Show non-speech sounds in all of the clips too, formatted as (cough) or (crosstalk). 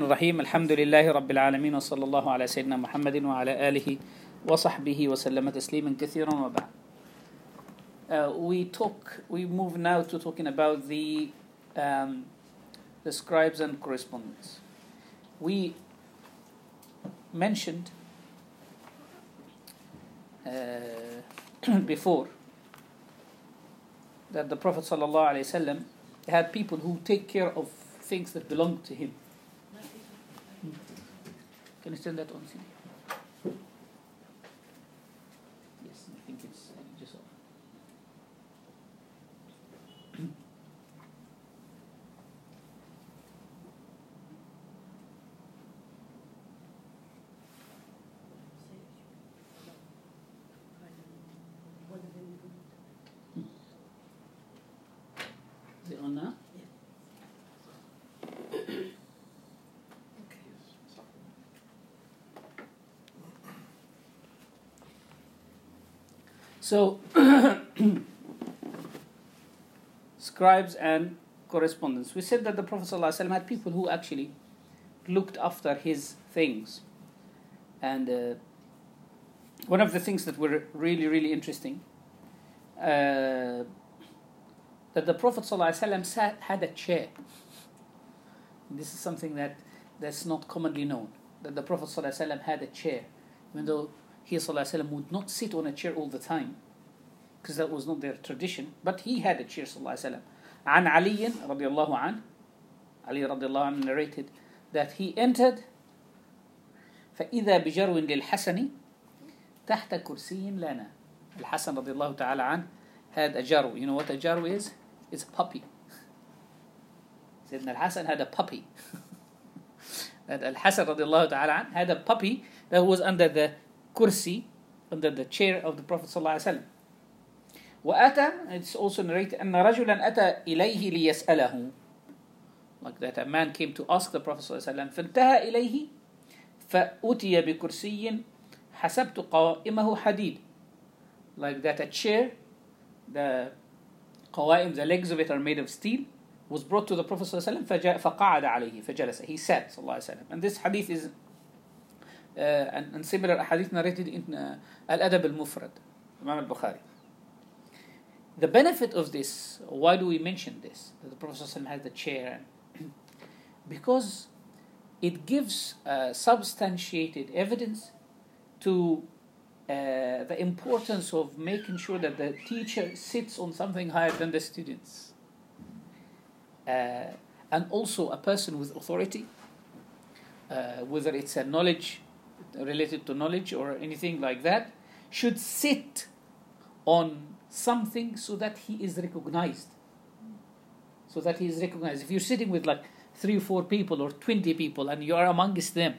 الرحيم الحمد لله رب العالمين وصلى الله على سيدنا محمد وعلى آله وصحبه وسلم تسليما كثيرا وبعد uh, we talk we move now to talking about the um, the scribes and correspondence we mentioned uh, before that the prophet sallallahu alaihi wasallam had people who take care of things that belong to him can you turn that on? CD? Yes, I think it's just off. Is it on now? So, (coughs) scribes and correspondents. We said that the Prophet ﷺ had people who actually looked after his things. And uh, one of the things that were really, really interesting, uh, that the Prophet ﷺ sat, had a chair. This is something that, that's not commonly known, that the Prophet ﷺ had a chair, even though he وسلم, would not sit on a chair all the time because that was not their tradition but he had a chair صلى الله عليه وسلم عن علي رضي الله عنه علي رضي الله عنه narrated that he entered فإذا بجرو للحسن تحت كرسي لنا الحسن رضي الله تعالى عنه had a jaru you know what a jaru is it's a puppy (laughs) سيدنا الحسن had a puppy (laughs) that Al-Hasan رضي الله تعالى عنه had a puppy that was under the kursi under the chair of the Prophet صلى الله عليه وسلم وأتى it's also narrated أن رجلا أتى إليه ليسأله like that a man came to ask the Prophet صلى الله عليه وسلم فانتهى إليه فأتي بكرسي حسبت قوائمه حديد like that a chair the قوائم the legs of it are made of steel was brought to the Prophet صلى الله عليه وسلم فقعد عليه فجلس he sat صلى الله عليه وسلم and this hadith is uh, and, and similar hadith narrated in uh, al-Mufrad Imam al-Bukhari the benefit of this why do we mention this? That the Prophet ﷺ has the chair. (clears throat) Because it gives uh, substantiated evidence to uh, the importance of making sure that the teacher sits on something higher than the students. Uh, and also a person with authority uh, whether it's a knowledge related to knowledge or anything like that should sit on something so that he is recognized so that he is recognized if you're sitting with like three or four people or 20 people and you are amongst them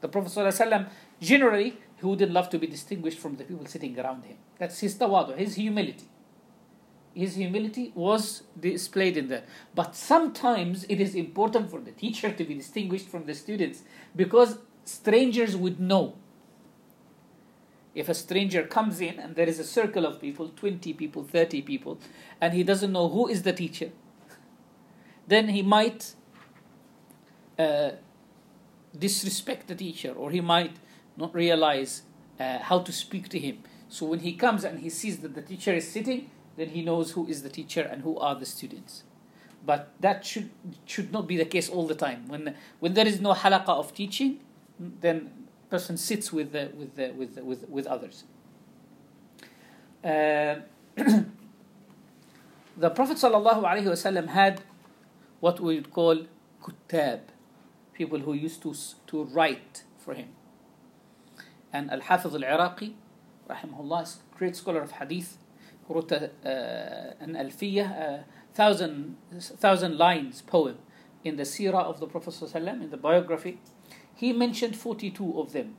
the prophet ﷺ, generally he wouldn't love to be distinguished from the people sitting around him that's his tawadu his humility his humility was displayed in that. But sometimes it is important for the teacher to be distinguished from the students because strangers would know. If a stranger comes in and there is a circle of people, 20 people, 30 people, and he doesn't know who is the teacher, then he might uh, disrespect the teacher or he might not realize uh, how to speak to him. So when he comes and he sees that the teacher is sitting, then he knows who is the teacher and who are the students. But that should should not be the case all the time. When when there is no halaqa of teaching, then person sits with the, with the, with the, with with others. Uh, (clears throat) the Prophet wasallam had what we would call kutab, people who used to to write for him. And Al Hafiz Al Iraqi, rahimahullah, great scholar of hadith, wrote a, uh, an alfiyah, a thousand, thousand lines poem in the seerah of the Prophet ﷺ, in the biography. He mentioned 42 of them.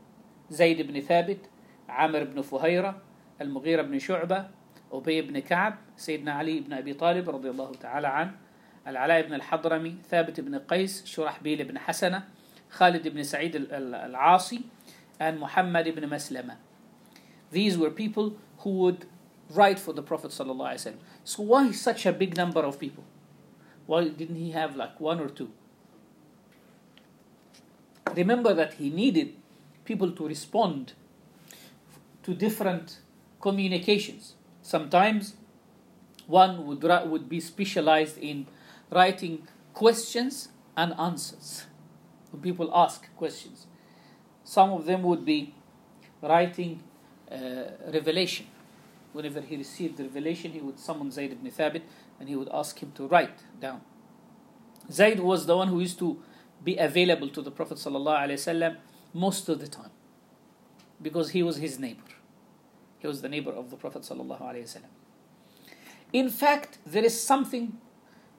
Zayd ibn Thabit, Amr ibn Fuhayra, Al-Mughira ibn Shu'bah, Ubay ibn Ka'b, Sayyidina Ali ibn Abi Talib ta'ala an, Al-Ala ibn al-Hadrami, Thabit ibn Qais, Shurahbil ibn Hasana, Khalid ibn Sa'id al-Asi, and Muhammad ibn Maslama. These were people who would write for the Prophet ﷺ. So why such a big number of people? Why didn't he have like one or two? Remember that he needed people to respond to different communications. Sometimes one would, would be specialized in writing questions and answers. When people ask questions, some of them would be writing uh, revelation. Whenever he received revelation, he would summon Zayd ibn Thabit and he would ask him to write down. Zayd was the one who used to be available to the Prophet ﷺ most of the time because he was his neighbor. He was the neighbor of the Prophet ﷺ. In fact, there is something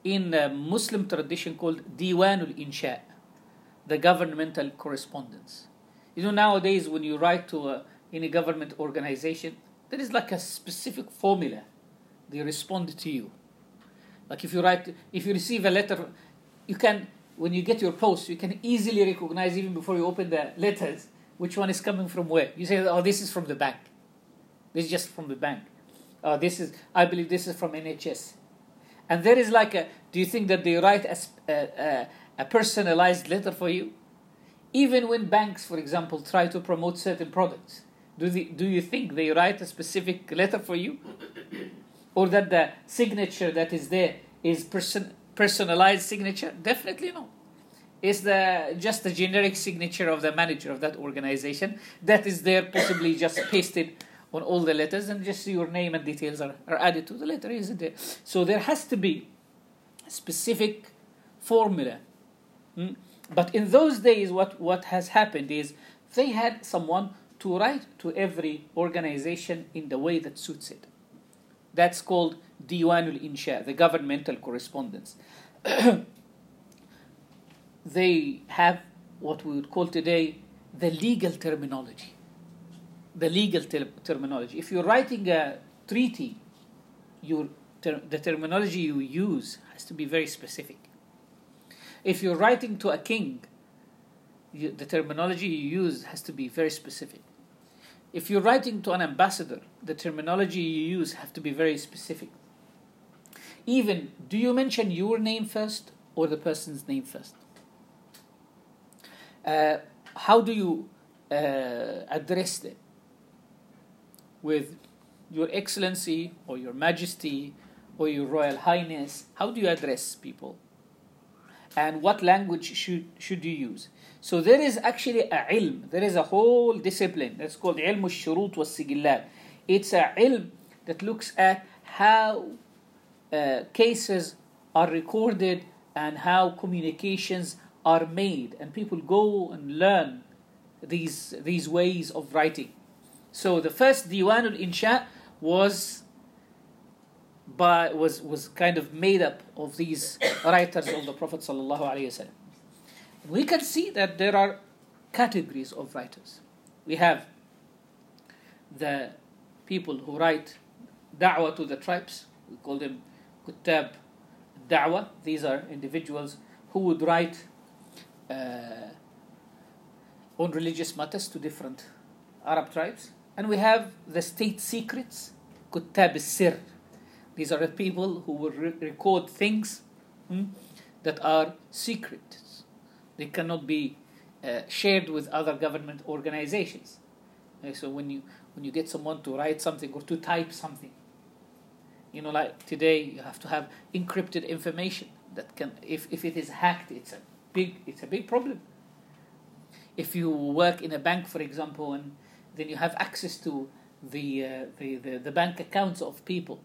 in Muslim tradition called Diwanul Insha, the governmental correspondence. You know, nowadays when you write to a, any government organization, there is like a specific formula. They respond to you. Like if you write, if you receive a letter, you can, when you get your post, you can easily recognize even before you open the letters which one is coming from where. You say, oh, this is from the bank. This is just from the bank. Uh, this is, I believe this is from NHS. And there is like a, do you think that they write a, a, a personalized letter for you? Even when banks, for example, try to promote certain products, do, they, do you think they write a specific letter for you? or that the signature that is there is person, personalized signature? Definitely no. It's the, just the generic signature of the manager of that organization that is there, possibly just pasted on all the letters, and just your name and details are, are added to the letter, isn't it? So there has to be specific formula. Hmm? But in those days, what, what has happened is they had someone to write to every organization in the way that suits it. That's called Diwanul Insha, the governmental correspondence. (clears throat) they have what we would call today the legal terminology. The legal ter- terminology. If you're writing a treaty, your ter- the terminology you use has to be very specific. If you're writing to a king, you, the terminology you use has to be very specific. If you're writing to an ambassador, the terminology you use have to be very specific. Even, do you mention your name first or the person's name first? Uh, how do you uh, address them? With Your Excellency or Your Majesty or Your Royal Highness? How do you address people? And what language should, should you use? So there is actually a ilm, there is a whole discipline that's called ilm al-shurut wa It's a ilm that looks at how uh, cases are recorded and how communications are made. And people go and learn these these ways of writing. So the first diwanul insha was by was was kind of made up of these writers of the prophet sallallahu alaihi wasallam we can see that there are categories of writers we have the people who write da'wah to the tribes we call them kutab da'wah these are individuals who would write uh, on religious matters to different Arab tribes. And we have the state secrets, Kuttab sir These are the people who will re- record things hmm, that are secret. They cannot be uh, shared with other government organizations. Okay, so when you when you get someone to write something or to type something, you know, like today you have to have encrypted information that can, if, if it is hacked, it's a big it's a big problem. If you work in a bank, for example, and then you have access to the uh, the, the, the bank accounts of people.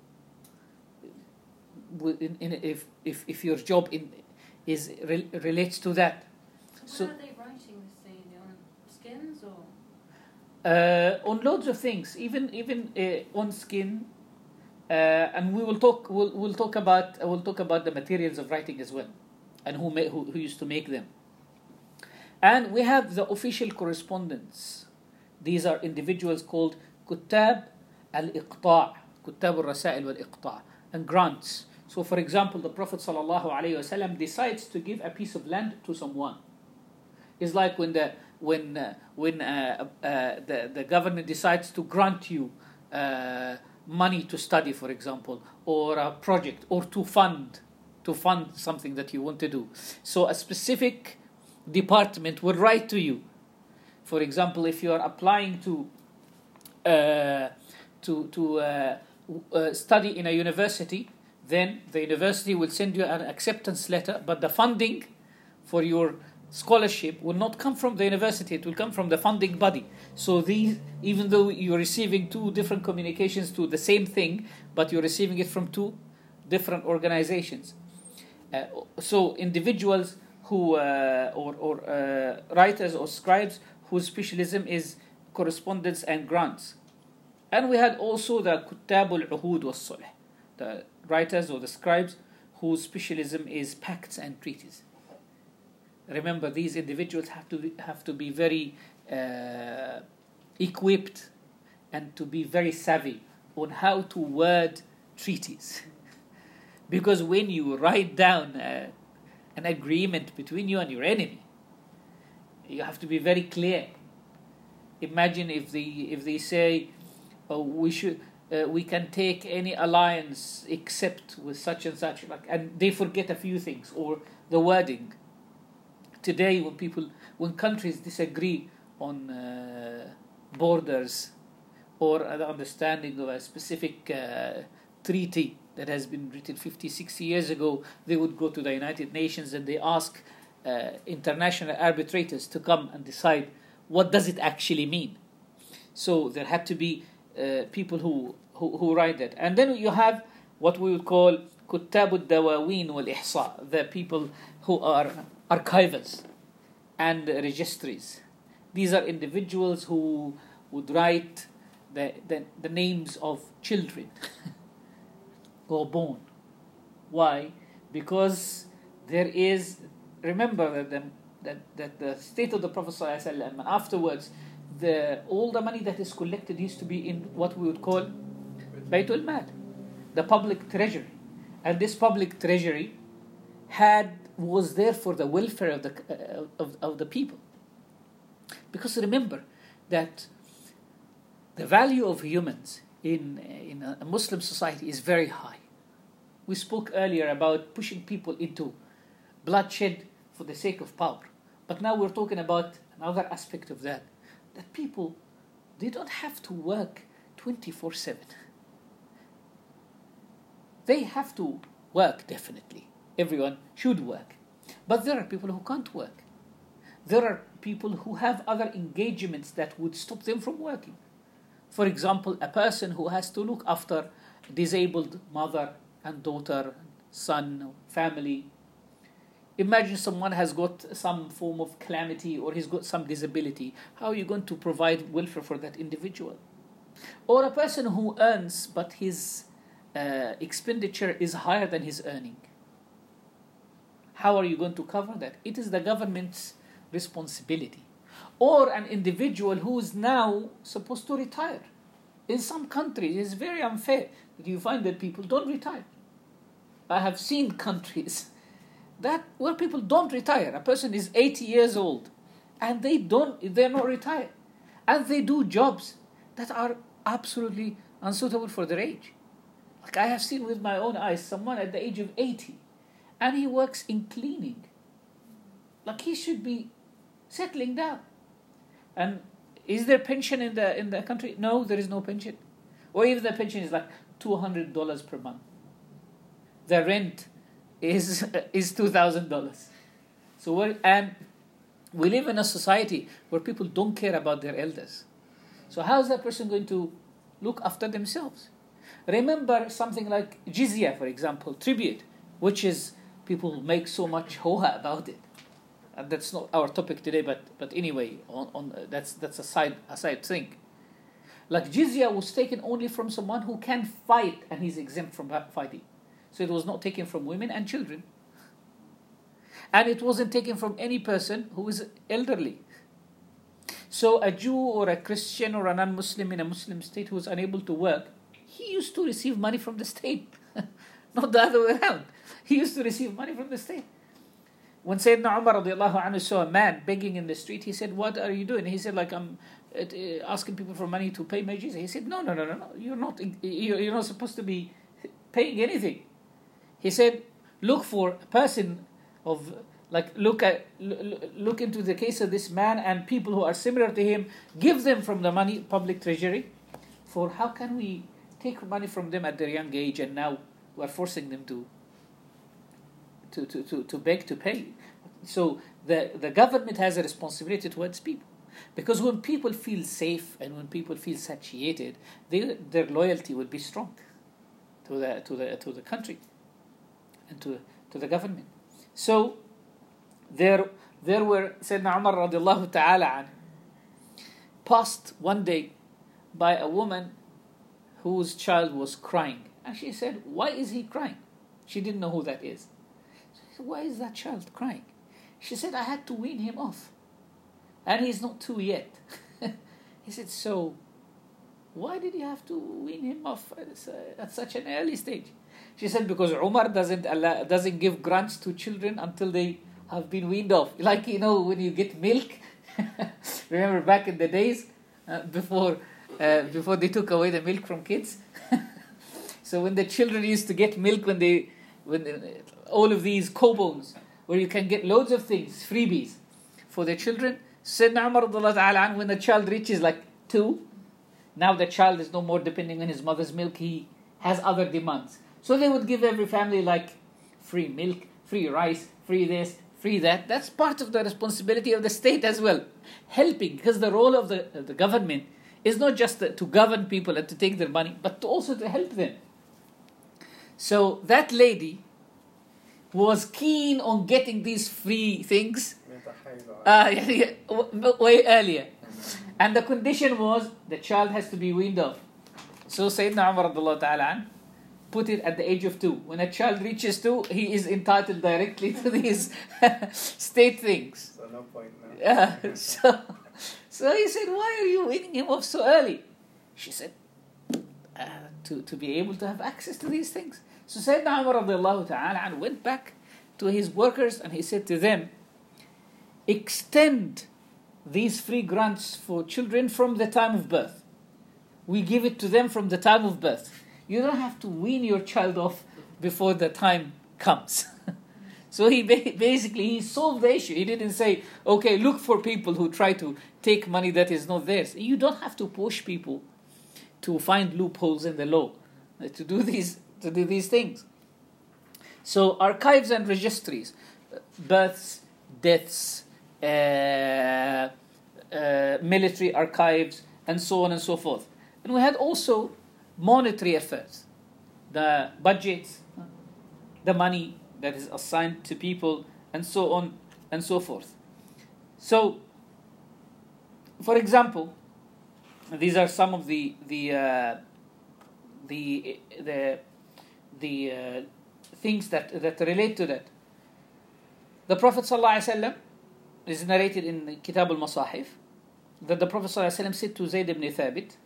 In, in, if, if if your job in is re, relates to that, so, what are they writing this thing on skins or? Uh, on loads of things, even even uh, on skin, uh, and we will talk. We'll, we'll talk about. We'll talk about the materials of writing as well and who, who, who used to make them. And we have the official correspondence. These are individuals called Kutab al-Iqta' Kutab al-Rasail wal-Iqta' and grants. So for example, the Prophet ﷺ decides to give a piece of land to someone. It's like when the when uh, when uh, uh, the the government decides to grant you uh, money to study, for example, or a project, or to fund to fund something that you want to do. So a specific department will write to you. For example, if you are applying to uh, to to uh, study in a university, then the university will send you an acceptance letter, but the funding for your scholarship will not come from the university, it will come from the funding body. So, these, even though you're receiving two different communications to the same thing, but you're receiving it from two different organizations. Uh, so, individuals who, uh, or, or uh, writers or scribes whose specialism is correspondence and grants. And we had also the Kutab al Uhud was the writers or the scribes whose specialism is pacts and treaties. Remember, these individuals have to be, have to be very uh, equipped and to be very savvy on how to word treaties. (laughs) because when you write down uh, an agreement between you and your enemy, you have to be very clear. Imagine if the if they say, "Oh, we should." Uh, we can take any alliance except with such and such, like, and they forget a few things or the wording Today, when people, when countries disagree on uh, borders or the understanding of a specific uh, treaty that has been written 50, 60 years ago, they would go to the United Nations and they ask uh, international arbitrators to come and decide what does it actually mean. So there had to be uh, people who, who who write that, and then you have what we would call كتاب الدواوين والإحصاء, the people who are archivers and registries. These are individuals who would write the, the, the names of children (laughs) who are born. Why? Because there is, remember that the, that, that the state of the Prophet and afterwards, the, all the money that is collected used to be in what we would call Baytul Mal, the public treasury. And this public treasury had was there for the welfare of the, uh, of, of the people. Because remember that the value of humans in, in a Muslim society is very high. We spoke earlier about pushing people into bloodshed for the sake of power. But now we're talking about another aspect of that that people they don't have to work 24 7 they have to work definitely everyone should work. But there are people who can't work. There are people who have other engagements that would stop them from working. For example a person who has to look after disabled mother and daughter son family. Imagine someone has got some form of calamity or he's got some disability. How are you going to provide welfare for that individual? Or a person who earns but his uh, expenditure is higher than his earning how are you going to cover that it is the government's responsibility or an individual who is now supposed to retire in some countries it's very unfair that you find that people don't retire i have seen (laughs) countries that where people don't retire. A person is 80 years old and they don't they're not retired. And they do jobs that are absolutely unsuitable for their age. Like I have seen with my own eyes someone at the age of 80 and he works in cleaning. Like he should be settling down. And is there pension in the in the country? No, there is no pension. Or even the pension is like two hundred dollars per month. The rent is (laughs) is two thousand dollars. So we and we live in a society where people don't care about their elders. So how is that person going to look after themselves? Remember something like jizya, for example, tribute, which is people make so much (laughs) hoha about it. And that's not our topic today, but but anyway, on, on uh, that's that's a side a side thing. Like jizya was taken only from someone who can fight and he's exempt from fighting. So it was not taken from women and children. And it wasn't taken from any person who is elderly. So a Jew or a Christian or a non Muslim in a Muslim state who is unable to work, he used to receive money from the state. (laughs) not the other way around. He used to receive money from the state. When Sayyidina Umar radiallahu anhu saw a man begging in the street, he said, What are you doing? He said, like, I'm uh, asking people for money to pay my jizya. He said, No, no, no, no, no. You're not, you're not supposed to be paying anything. He said, look for a person of Like look at look into the case of this man and people who are similar to him. Give them from the money public treasury. For how can we take money from them at their young age and now we're forcing them to to, to, to, to beg to pay. So the, the government has a responsibility towards people. Because when people feel safe and when people feel satiated, they, their loyalty will be strong to the, to the, to the country and to, to the government. So there, there were Sayyidina Umar radiallahu ta'ala passed one day by a woman whose child was crying. And she said, Why is he crying? She didn't know who that is. Why is that child crying? She said, I had to wean him off. And he's not two yet. (laughs) he said, So why did you have to wean him off at such an early stage? She said, Because Umar doesn't, allow, doesn't give grants to children until they have been weaned off. Like, you know, when you get milk. (laughs) Remember back in the days uh, before, uh, before they took away the milk from kids? (laughs) so when the children used to get milk when they, uh, all of these cobones, where you can get loads of things, freebies for the children. Sayyidina Umar when the child reaches like two, now the child is no more depending on his mother's milk, he has other demands. So they would give every family like free milk, free rice, free this, free that. That's part of the responsibility of the state as well. Helping, because the role of the, the government is not just to govern people and to take their money, but to also to help them. So that lady was keen on getting these free things uh, (laughs) way earlier. And the condition was the child has to be weaned off. So Sayyidina Umar ta'ala put it at the age of two. When a child reaches two, he is entitled directly to these (laughs) state things. So no point now. (laughs) Yeah. So, so he said, Why are you weaning him off so early? She said, uh, to, to be able to have access to these things. So Sayyidina Umar radiallahu ta'ala went back to his workers and he said to them, extend these free grants for children from the time of birth. We give it to them from the time of birth. You don't have to wean your child off before the time comes. (laughs) so he basically he solved the issue. He didn't say, okay, look for people who try to take money that is not theirs. You don't have to push people to find loopholes in the law to do these to do these things. So archives and registries, births, deaths, uh, uh, military archives, and so on and so forth. And we had also monetary affairs, the budgets, the money that is assigned to people, and so on and so forth. So, for example, these are some of the the uh, the the the uh, things that that relate to that. The Prophet ﷺ is narrated in Kitab al-Masahif that the Prophet ﷺ said to Zayd ibn Thabit,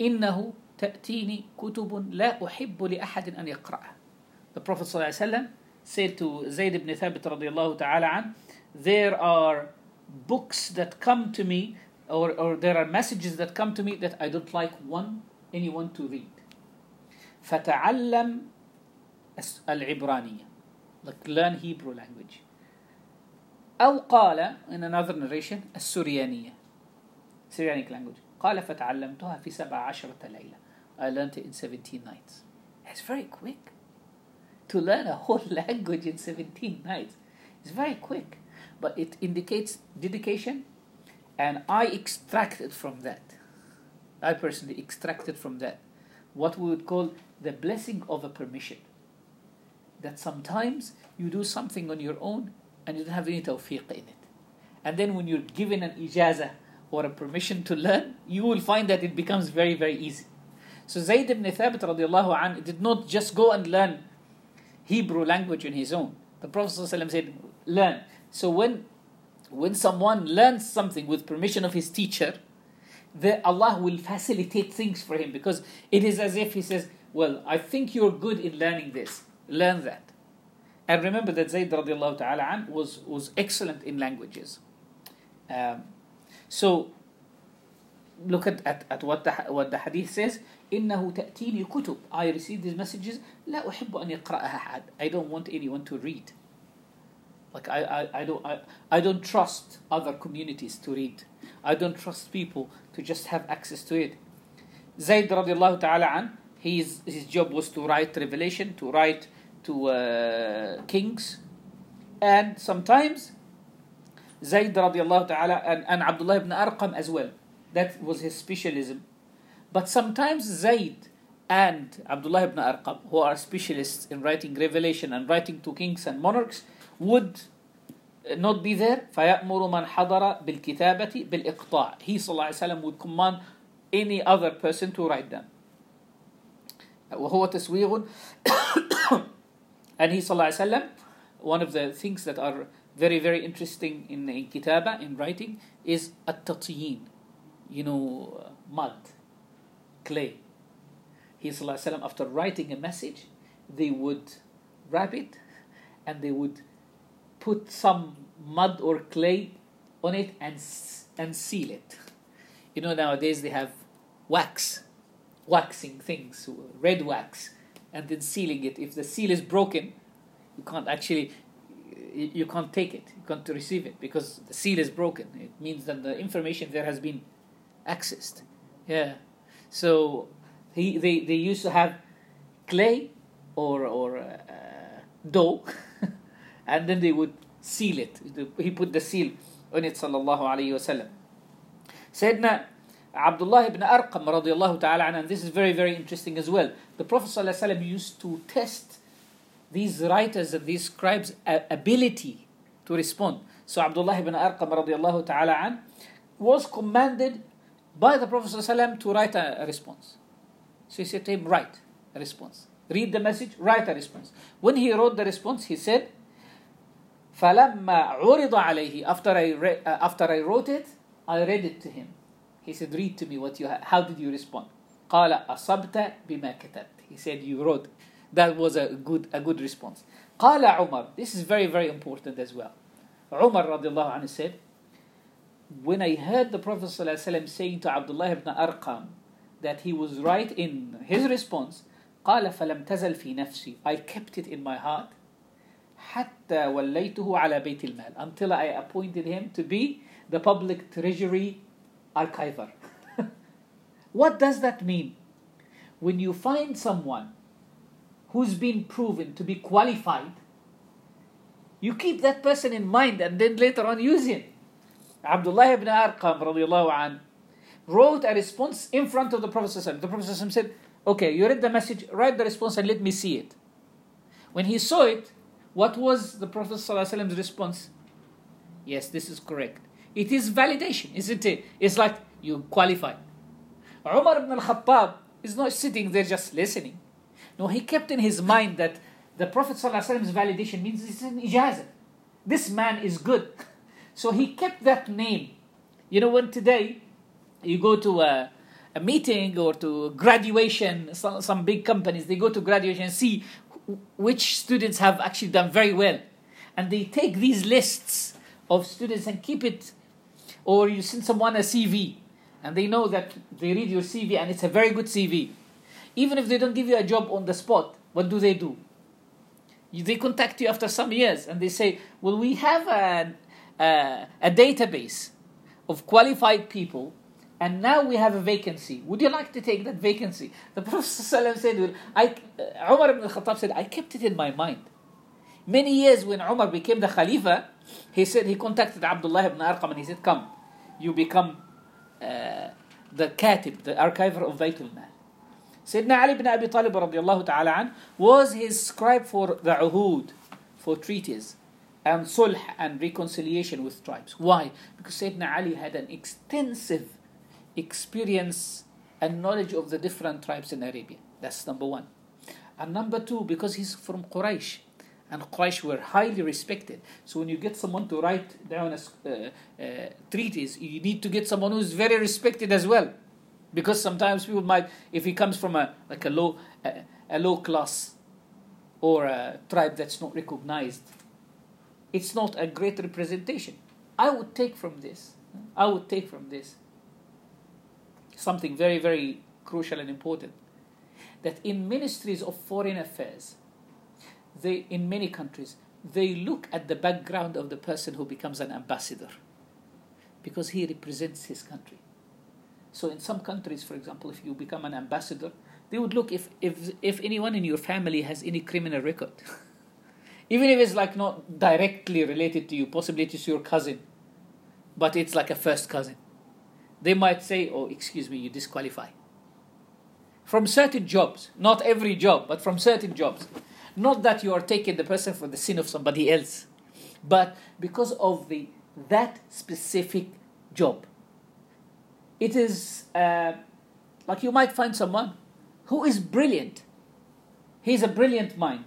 إنه تأتيني كتب لا أحب لأحد أن يقرأها. The Prophet ﷺ said to Zayd ibn Thabit radiallahu ta'ala an, there are books that come to me or, or there are messages that come to me that I don't like one anyone to read. فتعلم العبرانية like learn Hebrew language أو قال in another narration السريانية Syrianic language قال فتعلمتها في سبع عشرة ليلة I learned it in 17 nights it's very quick to learn a whole language (laughs) in 17 nights it's very quick but it indicates dedication and I extracted from that I personally extracted from that what we would call the blessing of a permission that sometimes you do something on your own and you don't have any tawfiq in it. And then when you're given an ijaza or a permission to learn, you will find that it becomes very, very easy. So Zayd ibn Thabit radiallahu anh did not just go and learn Hebrew language on his own. The Prophet said, learn. So when when someone learns something with permission of his teacher, the, Allah will facilitate things for him because it is as if he says, Well, I think you're good in learning this. Learn that. And remember that Zayd radiallahu ta'ala an was, was excellent in languages. Um, so look at, at, at what, the, what the hadith says. إنه تأتيني كتب I receive these messages لا أحب أن يقرأها أحد I don't want anyone to read Like I, I, I don't I, I don't trust other communities to read. I don't trust people to just have access to it. Zayd radiallahu ta'ala an, his, his job was to write revelation, to write to uh, kings. And sometimes Zayd radiallahu ta'ala and, and Abdullah ibn Arqam as well. That was his specialism. But sometimes Zayd and Abdullah ibn Arqam, who are specialists in writing revelation and writing to kings and monarchs, would not be there فيأمر من حضر بالكتابة بالإقطاع he صلى الله عليه وسلم would command any other person to write them وهو تسويغ (coughs) and he صلى الله عليه وسلم one of the things that are very very interesting in, in كتابة in writing is التطيين you know mud clay he صلى الله عليه وسلم after writing a message they would wrap it and they would put some mud or clay on it and and seal it. You know nowadays they have wax, waxing things, red wax, and then sealing it. If the seal is broken, you can't actually you can't take it, you can't receive it because the seal is broken. It means that the information there has been accessed. Yeah. So he they, they used to have clay or or uh, dough (laughs) and then they would seal it. He put the seal on it sallallahu alayhi wasallam. Sayyidina Abdullah ibn Arqam radiallahu ta'ala and this is very very interesting as well. The Prophet sallallahu alayhi wasallam used to test these writers and these scribes' ability to respond. So Abdullah ibn Arqam radiallahu ta'ala an was commanded by the Prophet sallallahu alayhi wasallam to write a, a response. So he said to him, write a response. Read the message, write a response. When he wrote the response, he said, فلما عرض عليه after I re- uh, after I wrote it I read it to him he said read to me what you ha- how did you respond قال أصبت بما كتبت he said you wrote that was a good a good response قال عمر this is very very important as well عمر رضي الله عنه said when I heard the Prophet صلى الله عليه وسلم saying to Abdullah ibn Arqam that he was right in his response قال فلم تزل في نفسي I kept it in my heart حتى وليته على بيت المال until I appointed him to be the public treasury archiver. (laughs) what does that mean? When you find someone who's been proven to be qualified, you keep that person in mind and then later on use him. Abdullah ibn Arqam radiallahu an, wrote a response in front of the Prophet. The Prophet said, Okay, you read the message, write the response and let me see it. When he saw it, what was the Prophet ﷺ's response? Yes, this is correct. It is validation, isn't it? It's like you qualify. Umar ibn al-Khattab is not sitting there just listening. No, he kept in his mind that the Prophet ﷺ's validation means it's an. This man is good. So he kept that name. You know, when today you go to a, a meeting or to graduation, some, some big companies, they go to graduation and see which students have actually done very well. And they take these lists of students and keep it, or you send someone a CV, and they know that they read your CV and it's a very good CV. Even if they don't give you a job on the spot, what do they do? They contact you after some years and they say, Well, we have a, a, a database of qualified people and now we have a vacancy. Would you like to take that vacancy? The (laughs) Prophet ﷺ said, I, uh, Umar ibn al-Khattab said, I kept it in my mind. Many years when Umar became the Khalifa, he said, he contacted Abdullah ibn Arqam and he said, come, you become uh, the katib, the archiver of Baytul Mal. Sayyidina Ali ibn Abi Talib ta'ala an was his scribe for the uhud, for treaties and sulh and reconciliation with tribes. Why? Because Sayyidina Ali had an extensive experience and knowledge of the different tribes in Arabia. That's number one. And number two, because he's from Quraysh, and Quraysh were highly respected. So when you get someone to write down a uh, uh, treatise, you need to get someone who's very respected as well, because sometimes people might, if he comes from a like a low a, a low class or a tribe that's not recognized, it's not a great representation. I would take from this. I would take from this something very, very crucial and important. That in ministries of foreign affairs, they in many countries they look at the background of the person who becomes an ambassador because he represents his country. So in some countries, for example, if you become an ambassador, they would look if if if anyone in your family has any criminal record, (laughs) even if it's like not directly related to you, possibly it's your cousin, but it's like a first cousin. They might say, "Oh, excuse me, you disqualify." From certain jobs, not every job, but from certain jobs. Not that you are taking the person for the sin of somebody else, but because of the that specific job. It is uh, like you might find someone who is brilliant. He's a brilliant mind,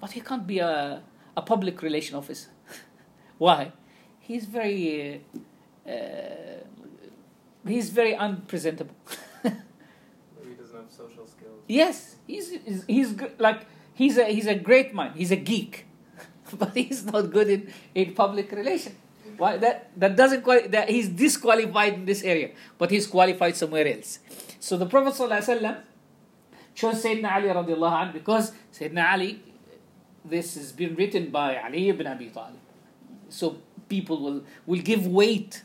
but he can't be a, a public relation officer. (laughs) Why? He's very uh, uh, he's very unpresentable. (laughs) He doesn't have social skills. yes, he's he's, he's like he's a he's a great mind. He's a geek, (laughs) but he's not good in in public relation. Why that that doesn't quali- that he's disqualified in this area, but he's qualified somewhere else. So the Prophet ﷺ chose Sayyidina Ali radiallahu anh because Sayyidina Ali, this has been written by Ali ibn Abi Talib. So people will, will give weight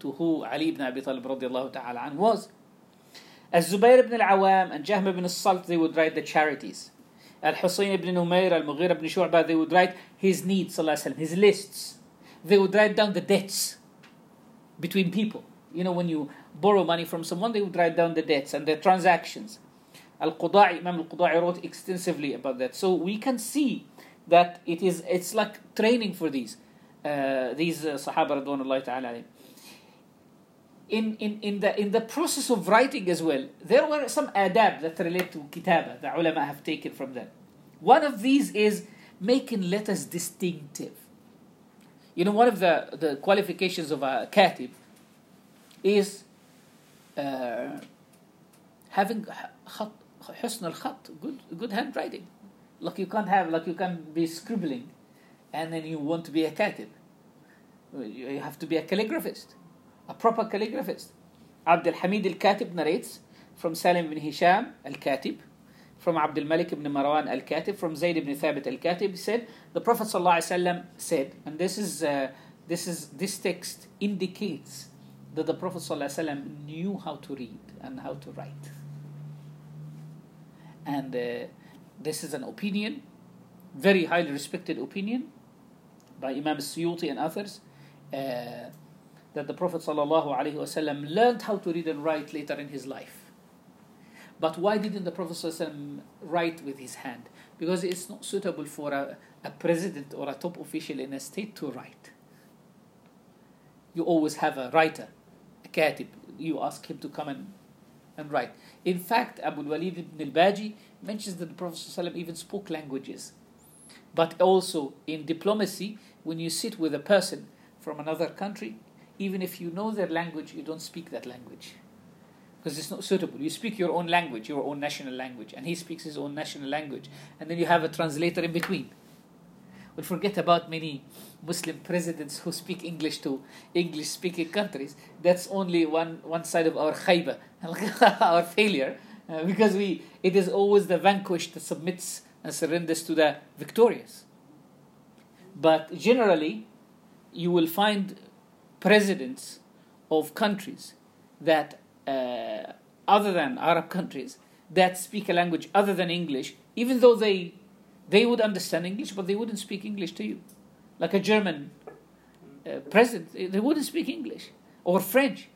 to who Ali ibn Abi Talib radiallahu ta'ala anh was. As Zubayr ibn al-Awam and Jahm ibn al-Salt, they would write the charities. Al-Husayn ibn Umayr, Al-Mughira ibn Shu'bah, they would write his needs, alaihi his lists. They would write down the debts between people. You know, when you borrow money from someone, they would write down the debts and the transactions. Al-Quda'i, Imam Al-Quda'i wrote extensively about that. So we can see that it is, it's like training for these, uh, these uh, Sahaba radwanullahi ta'ala. In, in, in, the, in the process of writing as well, there were some adab that relate to kitaba, the ulama have taken from them. One of these is making letters distinctive. You know, one of the, the qualifications of a katib is uh, having khat, husn al khat, good, good handwriting. Like you can't have, like you can't be scribbling and then you want to be a katib. You have to be a calligraphist, a proper calligraphist. Abd al-Hamid al-Katib narrates from Salim ibn Hisham al-Katib, from Abdul Malik ibn Marwan al-Katib, from Zayd ibn Thabit al-Katib, he said, the Prophet ﷺ said, and this is, uh, this is, this text indicates that the Prophet ﷺ knew how to read and how to write. And uh, this is an opinion, very highly respected opinion by Imam Suyuti and others, uh, that the Prophet ﷺ learned how to read and write later in his life. But why didn't the Prophet ﷺ write with his hand? Because it's not suitable for a, a president or a top official in a state to write. You always have a writer, a katib. You ask him to come and, and write. In fact, Abu Walid ibn al-Baji mentions that the Prophet ﷺ even spoke languages. But also in diplomacy, when you sit with a person from another country, even if you know their language, you don't speak that language because it's not suitable. You speak your own language, your own national language, and he speaks his own national language, and then you have a translator in between. We forget about many Muslim presidents who speak English to English speaking countries. That's only one, one side of our khayba, (laughs) our failure, uh, because we, it is always the vanquished that submits and surrenders to the victorious. But generally, you will find presidents of countries that uh, other than Arab countries that speak a language other than English, even though they they would understand English, but they wouldn't speak English to you, like a German uh, president, they wouldn't speak English or French.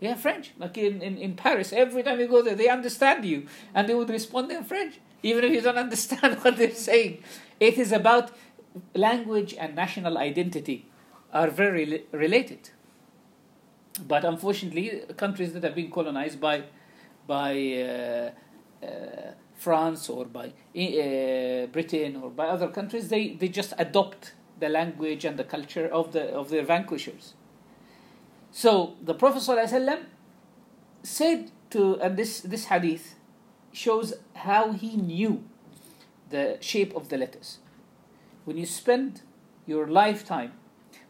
Yeah, French. Like in, in, in Paris, every time you go there, they understand you and they would respond in French, even if you don't (laughs) understand what they're saying. It is about language and national identity are very related. But unfortunately, countries that have been colonized by by uh, uh, France or by uh, Britain or by other countries, they, they just adopt the language and the culture of the of their vanquishers. So the Prophet ﷺ said to, and this this hadith shows how he knew the shape of the letters. When you spend your lifetime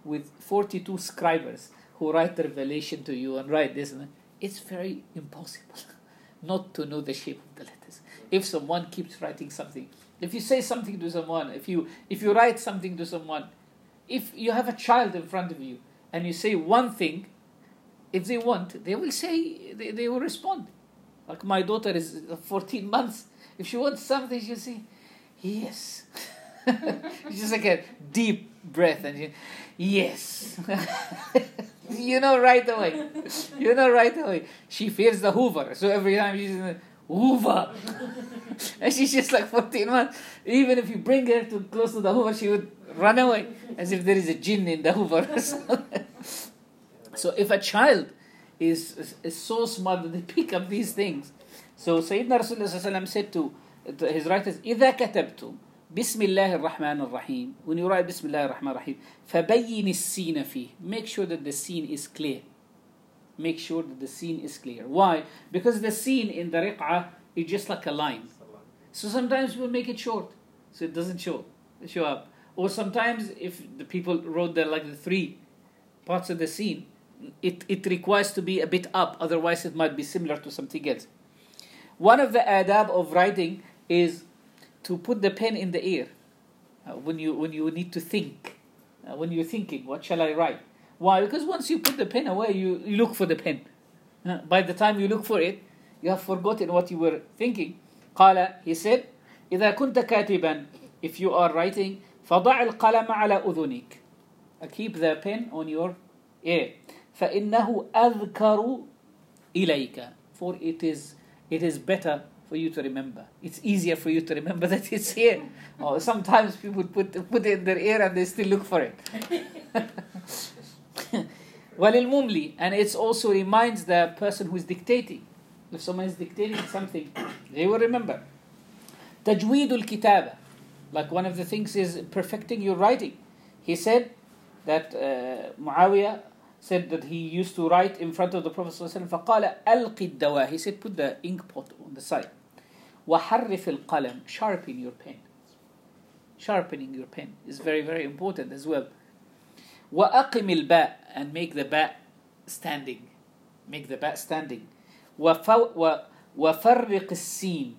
with 42 scribes who write the revelation to you and write this, it's very impossible (laughs) not to know the shape of the letters. If someone keeps writing something If you say something to someone, if you if you write something to someone, if you have a child in front of you and you say one thing, if they want, they will say they, they will respond. Like my daughter is 14 months. If she wants something, she'll say, Yes. (laughs) just like a deep breath and she, yes. (laughs) you know right away. You know right away. She fears the Hoover. So every time she's in the Hoover. (laughs) and she's just like 14 months. Even if you bring her too close to the Hoover, she would run away as if there is a jinn in the Hoover. (laughs) so if a child is, is, is so smart that they pick up these things. So Sayyidina Rasulullah said to to his writers إذا كتبتم بسم الله الرحمن الرحيم when you write بسم الله الرحمن الرحيم فبين السين فيه. Make sure that the seen is clear. Make sure that the seen is clear. Why? Because the seen in the riq'ah is just like a line. So sometimes we'll make it short so it doesn't show show up. Or sometimes if the people wrote the like the three parts of the seen it, it requires to be a bit up otherwise it might be similar to something else. One of the adab of writing is to put the pen in the ear uh, when you when you need to think uh, when you're thinking what shall i write why because once you put the pen away you, you look for the pen uh, by the time you look for it you have forgotten what you were thinking قال he said إذا كنت كاتبا if you are writing فضع القلم على أذنك uh, keep the pen on your ear فإنه أذكر إليك for it is it is better for you to remember. It's easier for you to remember (laughs) that it's here. Or sometimes people put put it in their ear and they still look for it. (laughs) وللمملي and it also reminds the person who is dictating. If someone is dictating something, they will remember. تجويد الكتابة like one of the things is perfecting your writing. He said that uh, Muawiyah said that he used to write in front of the Prophet ﷺ فقال ألقي الدواء he said put the ink pot on the side وحرف القلم. Sharpen your pen. Sharpening your pen is very very important as well. وأقم الباء and make the باء standing. Make the باء standing. وفرق السين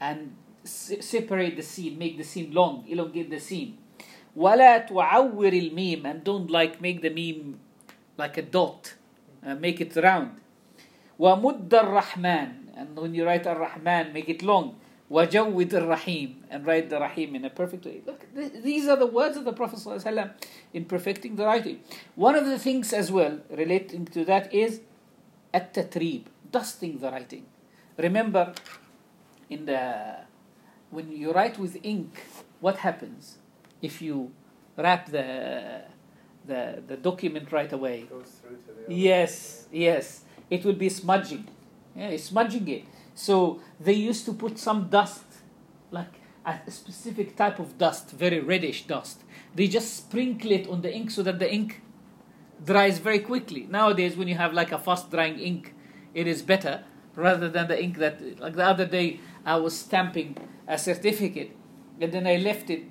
and separate the seen, make the seen long, elongate the seen. ولا تعور الميم and don't like make the meem like a dot, uh, make it round. ومد الرحمن and when you write الرحمن make it long وجود الرحيم and write the rahim in a perfect way look th- these are the words of the prophet ﷺ in perfecting the writing one of the things as well relating to that is التتريب dusting the writing remember in the when you write with ink what happens if you wrap the the, the document right away goes through to the other. Yes, yes. It will be smudging. Yeah, smudging it. So they used to put some dust, like a specific type of dust, very reddish dust. They just sprinkle it on the ink so that the ink dries very quickly. Nowadays, when you have like a fast drying ink, it is better rather than the ink that, like the other day, I was stamping a certificate and then I left it,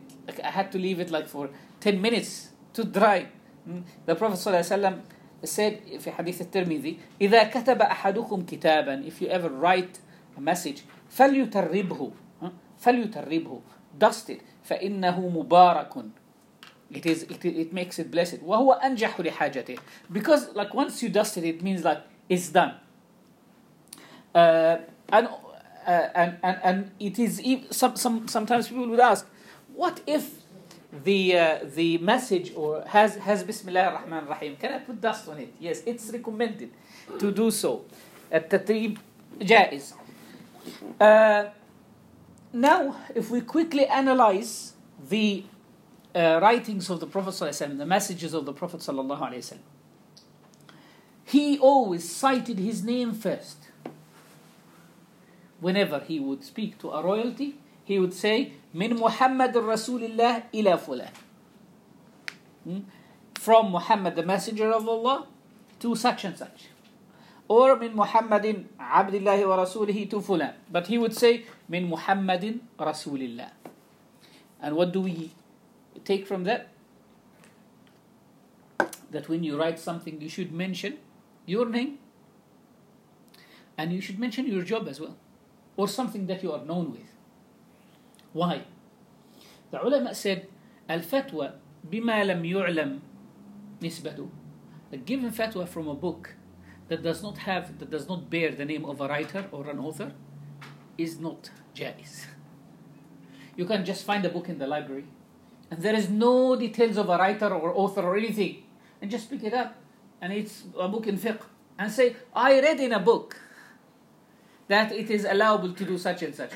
I had to leave it like for 10 minutes to dry. Mm. The Prophet said في حديث الترمذي إذا كتب أحدكم كتابا if you ever write a message فليتربه huh? فليتربه dust it فإنه مبارك it is it, it makes it blessed وهو أنجح لحاجته because like once you dust it it means like it's done uh, and, uh, and and and it is ev- some, some sometimes people would ask what if the uh, the message or has has Bismillah ar-Rahman rahim Can I put dust on it? Yes, it's recommended to do so. التتريب جائز. Uh, now, if we quickly analyze the uh, writings of the Prophet ﷺ, the messages of the Prophet ﷺ, he always cited his name first. Whenever he would speak to a royalty, he would say, من محمد رسول الله إلى فلان. Hmm? From Muhammad, the messenger of Allah, to such and such. Or من محمد عبد الله ورسوله to فلان. But he would say, من محمد رسول الله. And what do we take from that? That when you write something, you should mention your name. And you should mention your job as well. Or something that you are known with. Why? The ulama said, Al-fatwa bima lam yu'lam nisbatu. A given fatwa from a book that does not have, that does not bear the name of a writer or an author is not jais. You can just find a book in the library and there is no details of a writer or author or anything and just pick it up and it's a book in fiqh and say, I read in a book that it is allowable to do such and such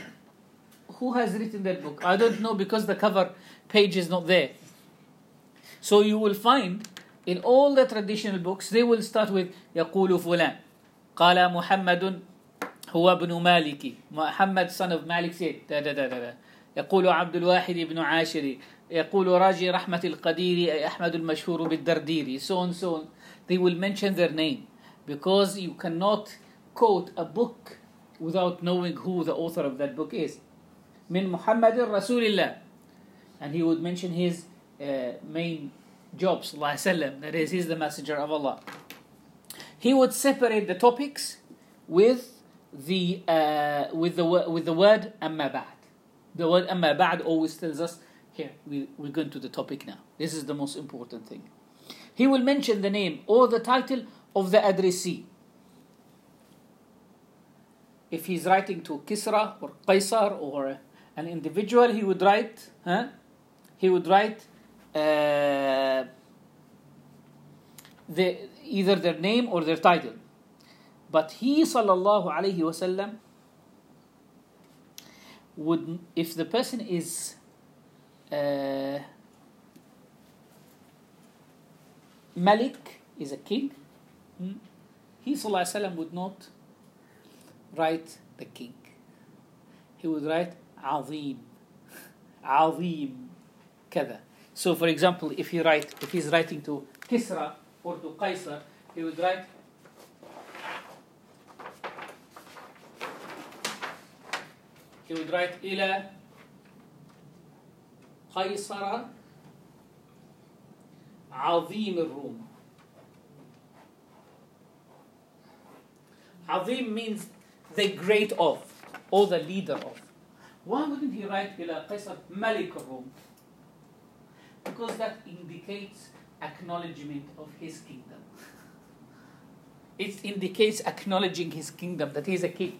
Who has written that book? I don't know because the cover page is not there. So you will find in all the traditional books they will start with يقول فلان قال محمد هو ابن مالك محمد son of Malik said da, da, da, da, da. يقول عبد الواحد بن عاشر يقول راجي رحمة القدير أي أحمد المشهور بالدرديري so on so on they will mention their name because you cannot quote a book without knowing who the author of that book is من محمد رسول الله and he would mention his uh, main job صلى الله عليه وسلم that is he's the messenger of Allah he would separate the topics with the uh, with the wo- with the word أما بعد the word أما بعد always tells us here we, we're going to the topic now this is the most important thing he will mention the name or the title of the addressee if he's writing to Kisra or Qaisar or an individual, he would write, huh? he would write uh, the, either their name or their title. But he, sallallahu alaihi wasallam, would, if the person is uh, Malik, is a king, hmm, he, sallallahu alaihi wasallam, would not write the king. He would write عظيم عظيم كذا. So for example, if he write if he's writing to Kisra or to Qaisar, he would write he would write إلى قيصر عظيم الروم عظيم means the great of or the leader of. Why wouldn't he write Bila Qaisar Malik Rome? Because that indicates acknowledgement of his kingdom. it indicates acknowledging his kingdom, that he is a king.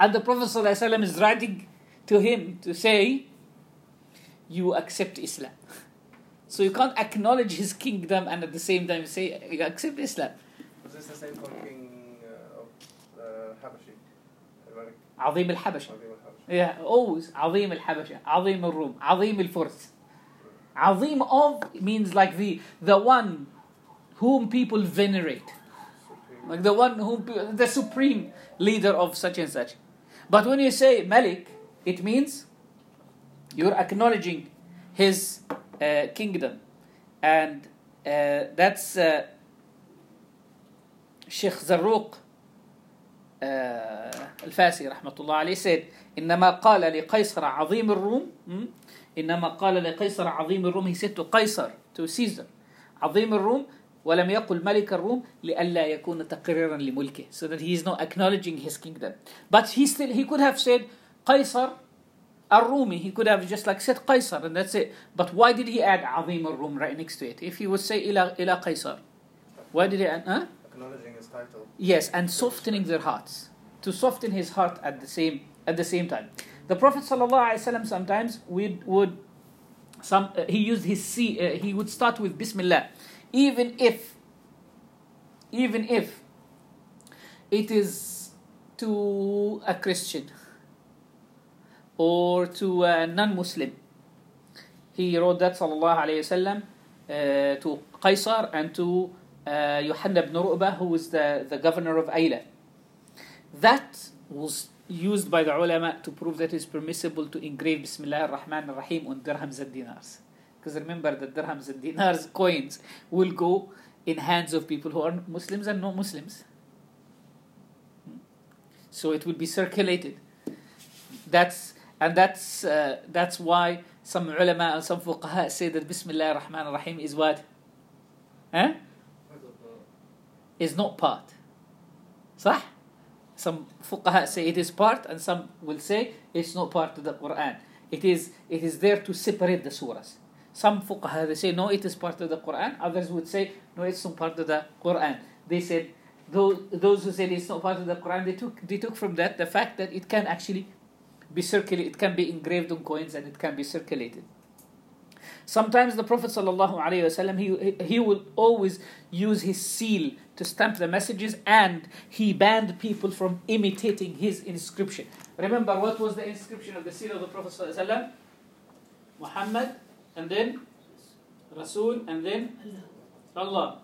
And the Prophet ﷺ is writing to him to say, You accept Islam. So you can't acknowledge his kingdom and at the same time say, You accept Islam. Was this the same for King uh, of uh, Habashi? Azim al Habashi always عظيم الحبشة, عظيم الروم, عظيم الفرس. عظيم of means like the the one whom people venerate, Supreme. like the one whom pe- the supreme leader of such and such. But when you say Malik, it means you're acknowledging his uh, kingdom, and uh, that's uh, Sheikh Zarruq uh, الفاسي رحمة الله عليه said إنما قال لقيصر عظيم الروم hmm? إنما قال لقيصر عظيم الروم said to قيصر to Caesar عظيم الروم ولم يقل ملك الروم لئلا يكون تقريرا لملكه so that he is not acknowledging his kingdom but he still he could have said قيصر الرومي he could have just like said قيصر and that's it but why did he add عظيم الروم right next to it if he would say إلى إلى قيصر why did he add huh? Acknowledging his title. Yes, and softening their hearts. To soften his heart at the same at the same time. The Prophet ﷺ sometimes would would some uh, he used his uh, he would start with Bismillah, even if even if it is to a Christian or to a non-Muslim. He wrote that sallallahu alayhi wasallam uh, to Qaisar and to uh, Yohanna ibn Ru'bah, who was the, the governor of Ayla. That was used by the ulama to prove that it's permissible to engrave Bismillah ar-Rahman ar-Rahim on dirhams and dinars. Because remember that dirhams and dinars (laughs) coins will go in hands of people who are Muslims and non-Muslims. So it will be circulated. That's and that's uh, that's why some ulama and some fuqaha say that Bismillah ar-Rahman ar-Rahim is what? Huh? Is not part. صح? Some fuqaha say it is part and some will say it's not part of the Quran. It is it is there to separate the surahs. Some fuqaha they say no, it is part of the Quran. Others would say no, it's not part of the Quran. They said those those who said it's not part of the Quran, they took they took from that the fact that it can actually be circulated, it can be engraved on coins and it can be circulated. Sometimes the Prophet sallallahu ﷺ, he, he will always use his seal to stamp the messages and he banned people from imitating his inscription. Remember what was the inscription of the seal of the Prophet? Muhammad and then Rasul and then Allah.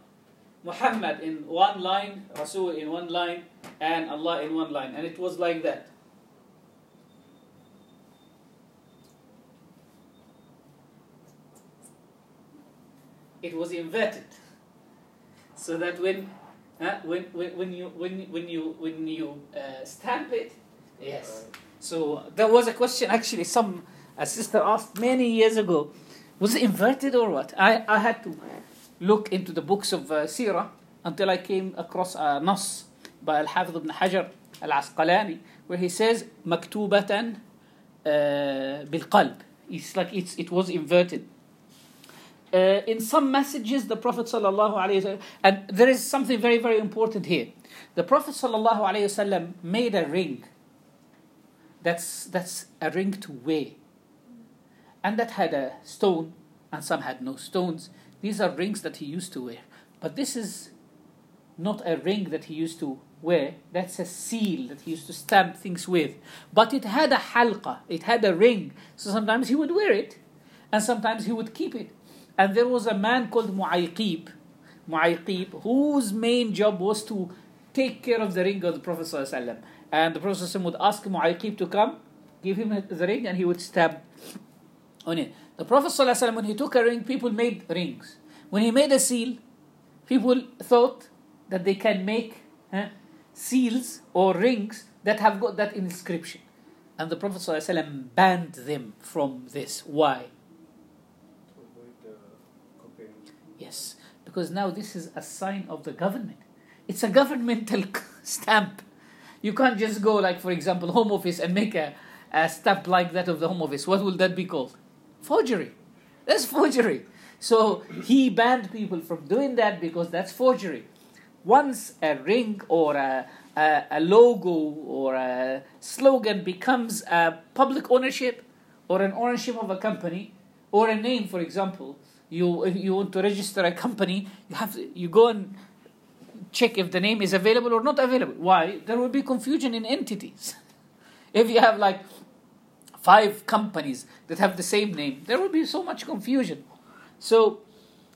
Muhammad in one line, Rasul in one line, and Allah in one line. And it was like that. it was inverted so that when when, when, you when when you when you uh, stamp it, yes. So there was a question actually. Some a sister asked many years ago, was it inverted or what? I, I had to look into the books of uh, Sirah until I came across a nas by al hafidh ibn Hajar Al Asqalani where he says maktubatan uh, bil qalb. It's like it's it was inverted uh, in some messages, the Prophet sallallahu and there is something very, very important here. The Prophet sallallahu made a ring. That's that's a ring to wear, and that had a stone, and some had no stones. These are rings that he used to wear, but this is not a ring that he used to wear. That's a seal that he used to stamp things with. But it had a halqa, it had a ring. So sometimes he would wear it, and sometimes he would keep it. And there was a man called Mu'ayqib, Mu'ayqib, whose main job was to take care of the ring of the Prophet ﷺ. And the Prophet ﷺ would ask Mu'ayqib to come, give him the ring, and he would stab on it. The Prophet ﷺ, when he took a ring, people made rings. When he made a seal, people thought that they can make eh, seals or rings that have got that inscription. And the Prophet ﷺ banned them from this. Why? Because now this is a sign of the government. It's a governmental (laughs) stamp. You can't just go, like, for example, Home Office and make a, a stamp like that of the Home Office. What will that be called? Forgery. That's forgery. So he banned people from doing that because that's forgery. Once a ring or a, a, a logo or a slogan becomes a public ownership or an ownership of a company or a name, for example, you if you want to register a company, you have to, you go and check if the name is available or not available. Why? There will be confusion in entities. (laughs) if you have like five companies that have the same name, there will be so much confusion. So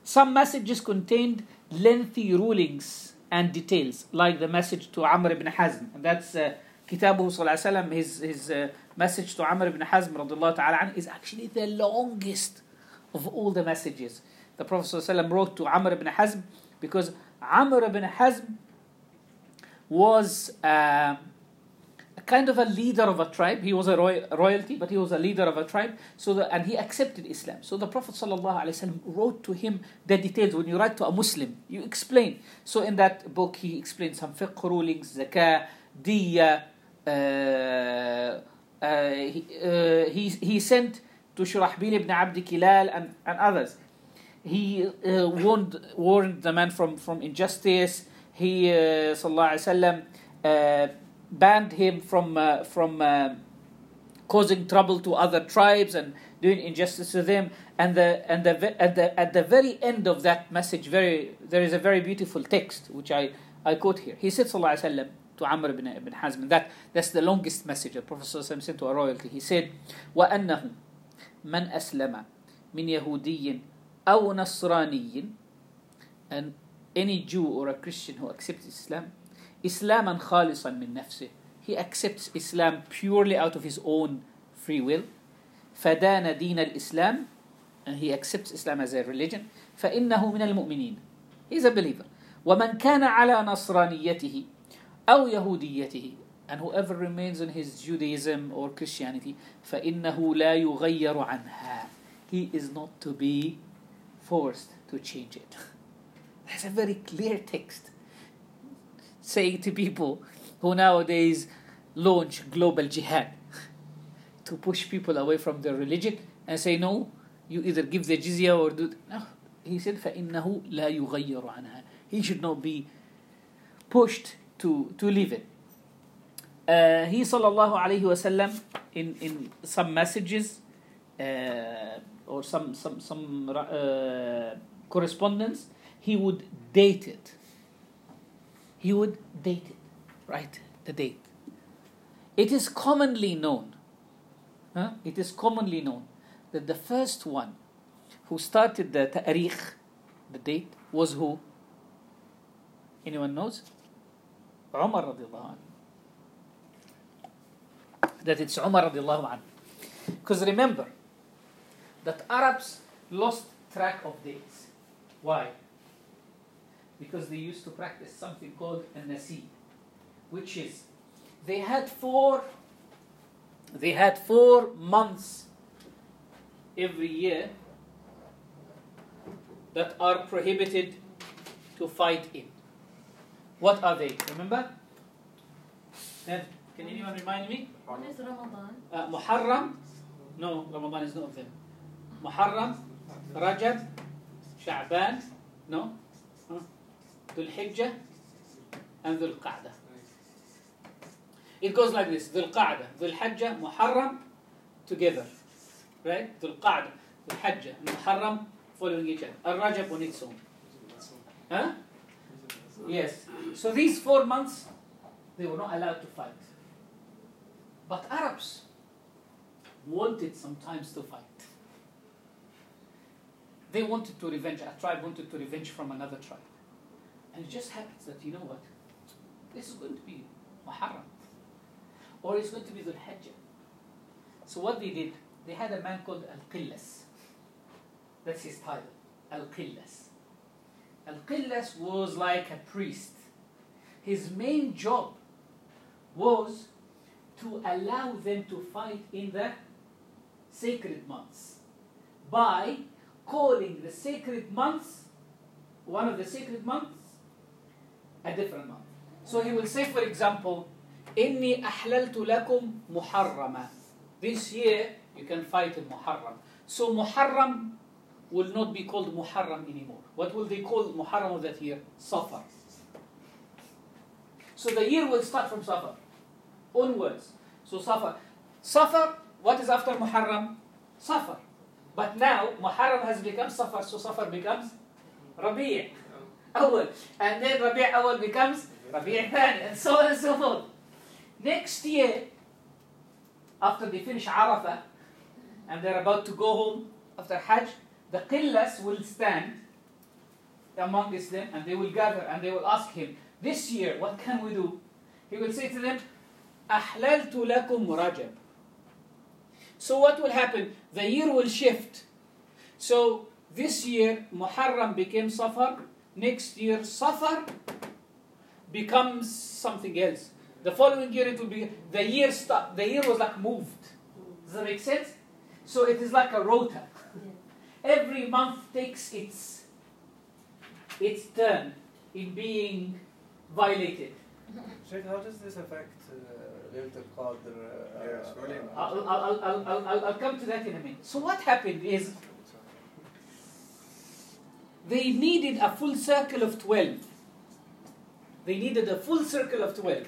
some messages contained lengthy rulings and details, like the message to Amr ibn Hazm. And that's uh, Sallallahu his, his uh, message to Amr ibn Hazm ta'ala is actually the longest of all the messages. The Prophet ﷺ wrote to Amr ibn Hazm because Amr ibn Hazm was uh, a kind of a leader of a tribe. He was a roy- royalty, but he was a leader of a tribe. So the, and he accepted Islam. So the Prophet ﷺ wrote to him the details. When you write to a Muslim, you explain. So in that book, he explained some fiqh rulings, zakah, diya. Uh, uh, he, uh, he, he sent to Shurahbil ibn Abd Kilal and, and others. He uh, warned, warned the man from, from injustice. He, uh, sallallahu uh, banned him from, uh, from uh, causing trouble to other tribes and doing injustice to them. And, the, and the, at, the, at the very end of that message, very, there is a very beautiful text which I, I quote here. He said, sallallahu to Amr ibn, ibn Hazm. That, that's the longest message the Prophet sent to a royalty. He said, وَأَنَّهُ من أسلم من يهودي أو نصراني and any Jew or a Christian who accepts Islam إسلاما خالصا من نفسه he accepts Islam purely out of his own free will فدان دين الإسلام and he accepts Islam as a religion فإنه من المؤمنين he's a believer ومن كان على نصرانيته أو يهوديته and whoever remains in his Judaism or Christianity فإنه لا يغير عنها he is not to be forced to change it (laughs) that's a very clear text saying to people who nowadays launch global jihad (laughs) to push people away from their religion and say, no, you either give the jizya or do. No. He said, فَإِنَّهُ لَا يُغَيِّرُ عَنْهَا He should not be pushed to, to leave it. Uh, he sallallahu alayhi wasallam in, in some messages uh, or some some some uh, correspondence he would date it. He would date it. Right the date. It is commonly known huh? it is commonly known that the first one who started the ta'rikh the date was who? Anyone knows? Umar radiallahu anhu that it's Umar radiallahu anhu. Because remember that Arabs lost track of dates. Why? Because they used to practice something called a nasi, which is they had four they had four months every year that are prohibited to fight in. What are they? Remember? Can anyone remind me? One is Ramadan. Uh, Muharram. No, Ramadan is not of them. Muharram, Rajab, Sha'ban. No. Huh? Dhul Hijjah and Dhul Qa'dah. It goes like this: Dhul Qa'dah, Dhul Hijjah, Muharram, together, right? Dhul Qa'dah, Dhul Hijjah, and Muharram following each other. Al Rajab on its own. Huh? Yes. So these four months, they were not allowed to fight. But Arabs wanted sometimes to fight. They wanted to revenge, a tribe wanted to revenge from another tribe. And it just happens that, you know what? This is going to be Muharram. Or it's going to be Dhul Hijjah. So what they did, they had a man called Al-Qillas. That's his title, Al-Qillas. Al-Qillas was like a priest. His main job was to allow them to fight in the sacred months by calling the sacred months, one of the sacred months, a different month. So he will say, for example, إني أحللت لكم محرما. This year you can fight in Muharram. So Muharram will not be called Muharram anymore. What will they call Muharram of that year? Safar. So the year will start from Safar onwards. So Safar. Safar, what is after Muharram? Safar. But now Muharram has become Safar, so Safar becomes Rabi' Awal. And then Rabi' Awal becomes Rabi' Thani, and so on and so forth. Next year, after they finish Arafah, and they're about to go home after Hajj, the Qillas will stand amongst them and they will gather and they will ask him, This year, what can we do? He will say to them, أحللت لكم رجب. So what will happen? The year will shift. So this year Muharram became Safar. Next year Safar becomes something else. The following year it will be the year stop. The year was like moved. Does that make sense? So it is like a rota. Every month takes its its turn in being violated. Sheikh, how does this affect uh, Laylat al-Qadr? Uh, Yeah, it's really uh, I'll, I'll, I'll, I'll, I'll, I'll come to that in a minute. So what happened is they needed a full circle of 12. They needed a full circle of 12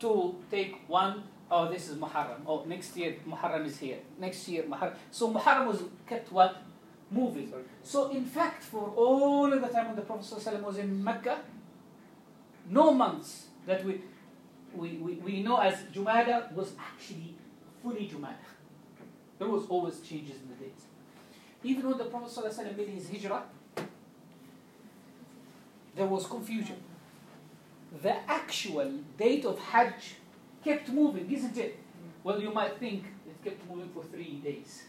to take one, oh, this is Muharram. Oh, next year Muharram is here. Next year Muharram. So Muharram was kept what? Moving. So in fact, for all of the time when the Prophet ﷺ was in Mecca, no months that we, we, we, we know as Jumada was actually fully Jumada. There was always changes in the dates. Even when the Prophet ﷺ made his hijrah, there was confusion. The actual date of Hajj kept moving, isn't it? Well, you might think it kept moving for three days.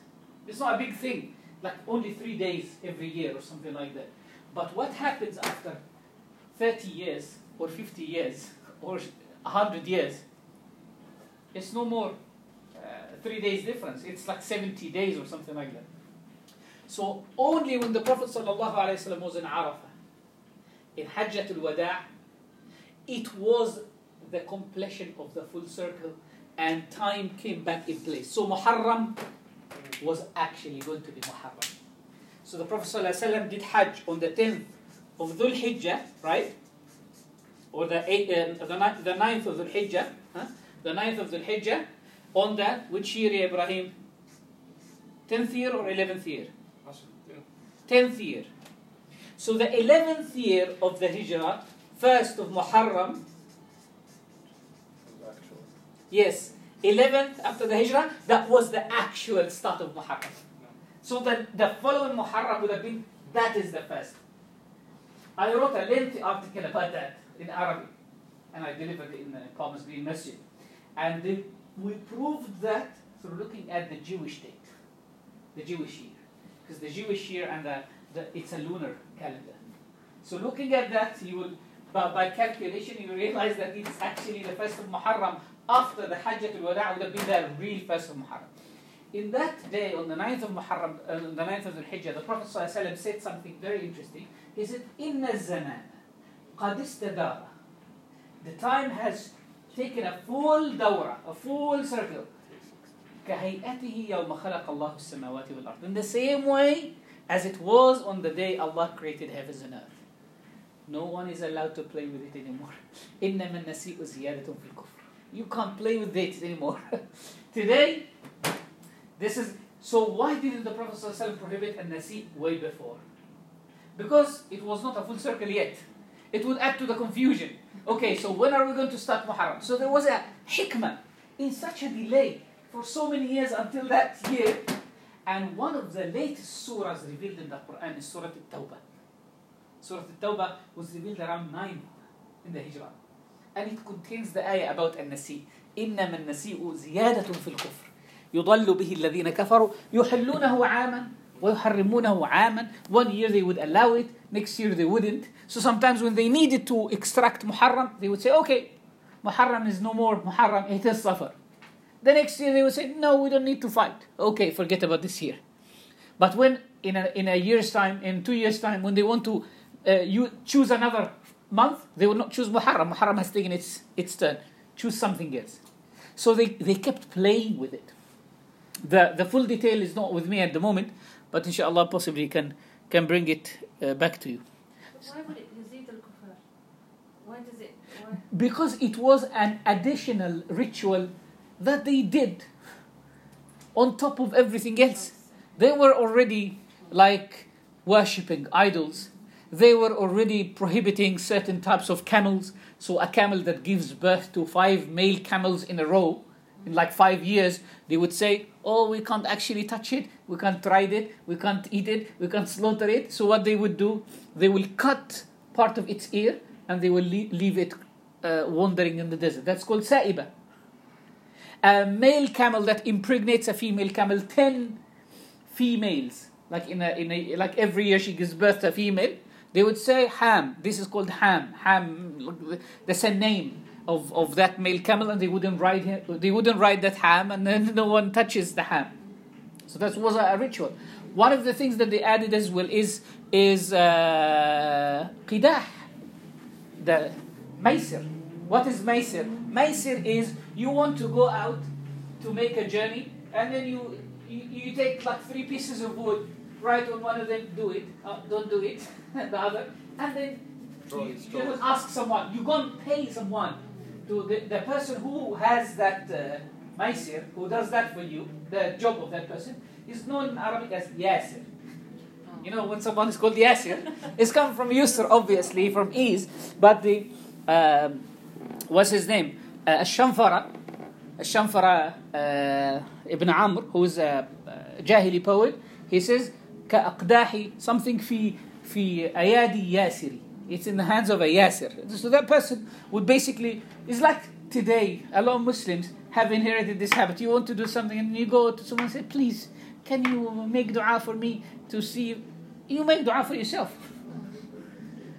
It's not a big thing, like only three days every year or something like that. But what happens after 30 years or 50 years or 100 years? It's no more uh, three days difference. It's like 70 days or something like that. So only when the Prophet ﷺ was in Arafah, in Hajjatul Wada', it was the completion of the full circle and time came back in place. So Muharram was actually going to be Muharram. So the Prophet ﷺ did Hajj on the 10th of Dhul Hijjah, right? or the, eight, uh, the, ni- the ninth of the Hijjah, huh? the ninth of the Hijjah, on that, which year, Ibrahim? 10th year or 11th year? 10th year. So the 11th year of the Hijrah, first of Muharram, yes, 11th after the Hijrah, that was the actual start of Muharram. So that the following Muharram would have been, that is the first. I wrote a lengthy article about that in Arabic, and I delivered in the Palmers Green Masjid. And we proved that through looking at the Jewish date, the Jewish year, because the Jewish year and the, the, it's a lunar calendar. So looking at that, you will, by, by calculation, you realize that it's actually the first of Muharram after the Hajjat al-Wada' would have been the real first of Muharram. In that day, on the 9th of Muharram, uh, on the 9th of Dhul-Hijjah, the Prophet said something very interesting. He said, "Inna zaman قَدْ اسْتَدَارَ The time has taken a full dawra, a full circle. كهيئته يوم خلق الله السماوات والأرض. In the same way as it was on the day Allah created heavens and earth. No one is allowed to play with it anymore. (laughs) إنما النسيء زيادة في الكفر. You can't play with dates anymore. (laughs) Today, this is so. Why didn't the Prophet ﷺ prohibit a nasi way before? Because it was not a full circle yet. It would add to the confusion. Okay, so when are we going to start Muharram? So there was a hikmah in such a delay for so many years until that year. And one of the latest surahs revealed in the Quran is Surah At-Tawbah. Surah At-Tawbah was revealed around 9 in the Hijrah. And it contains the ayah about النسيء إنما النسيء زيادة في الكفر يضل به الذين كفروا يحلونه عاما ويحرمونه عاما one year they would allow it next year they wouldn't so sometimes when they needed to extract Muharram they would say okay Muharram is no more Muharram it is Safar the next year they would say no we don't need to fight okay forget about this year but when in a, in a year's time in two years time when they want to uh, you choose another month they will not choose Muharram Muharram has taken its its turn choose something else so they, they kept playing with it the the full detail is not with me at the moment but inshallah possibly can can bring it uh, back to you why would it yazid al kufar? Why does it? Why? because it was an additional ritual that they did on top of everything else they were already like worshipping idols they were already prohibiting certain types of camels so a camel that gives birth to five male camels in a row in like five years they would say oh we can't actually touch it. We can't ride it. We can't eat it. We can't slaughter it. So what they would do they will cut part of its ear and they will leave it uh, wandering in the desert. That's called sa'iba. A male camel that impregnates a female camel 10 females like in a, in a like every year she gives birth to a female they would say ham. This is called ham. Ham that's a name of, of that male camel and they wouldn't ride him, they wouldn't ride that ham and then (laughs) no one touches the ham. So that was a, a ritual. One of the things that they added as well is is uh, qidah the maysir what is maysir maysir is you want to go out to make a journey and then you you, you take like three pieces of wood right on one of them do it uh, don't do it (laughs) the other and then you, you throw will it. ask someone you go and pay someone to the, the person who has that uh, maisir, who does that for you, the job of that person, is known in Arabic as yasir. You know, when someone is called yasir, (laughs) it's come from yusr, obviously, from ease, but the, um, what's his name? Uh, Shanfara, Shanfara uh, ibn Amr, who is a Jahili poet, he says, كأقداح something في في أيادي ياسري it's in the hands of a Yasir. So that person would basically, it's like today, a lot of Muslims have inherited this habit. You want to do something and you go to someone and say, please, can you make dua for me to see? You make dua for yourself.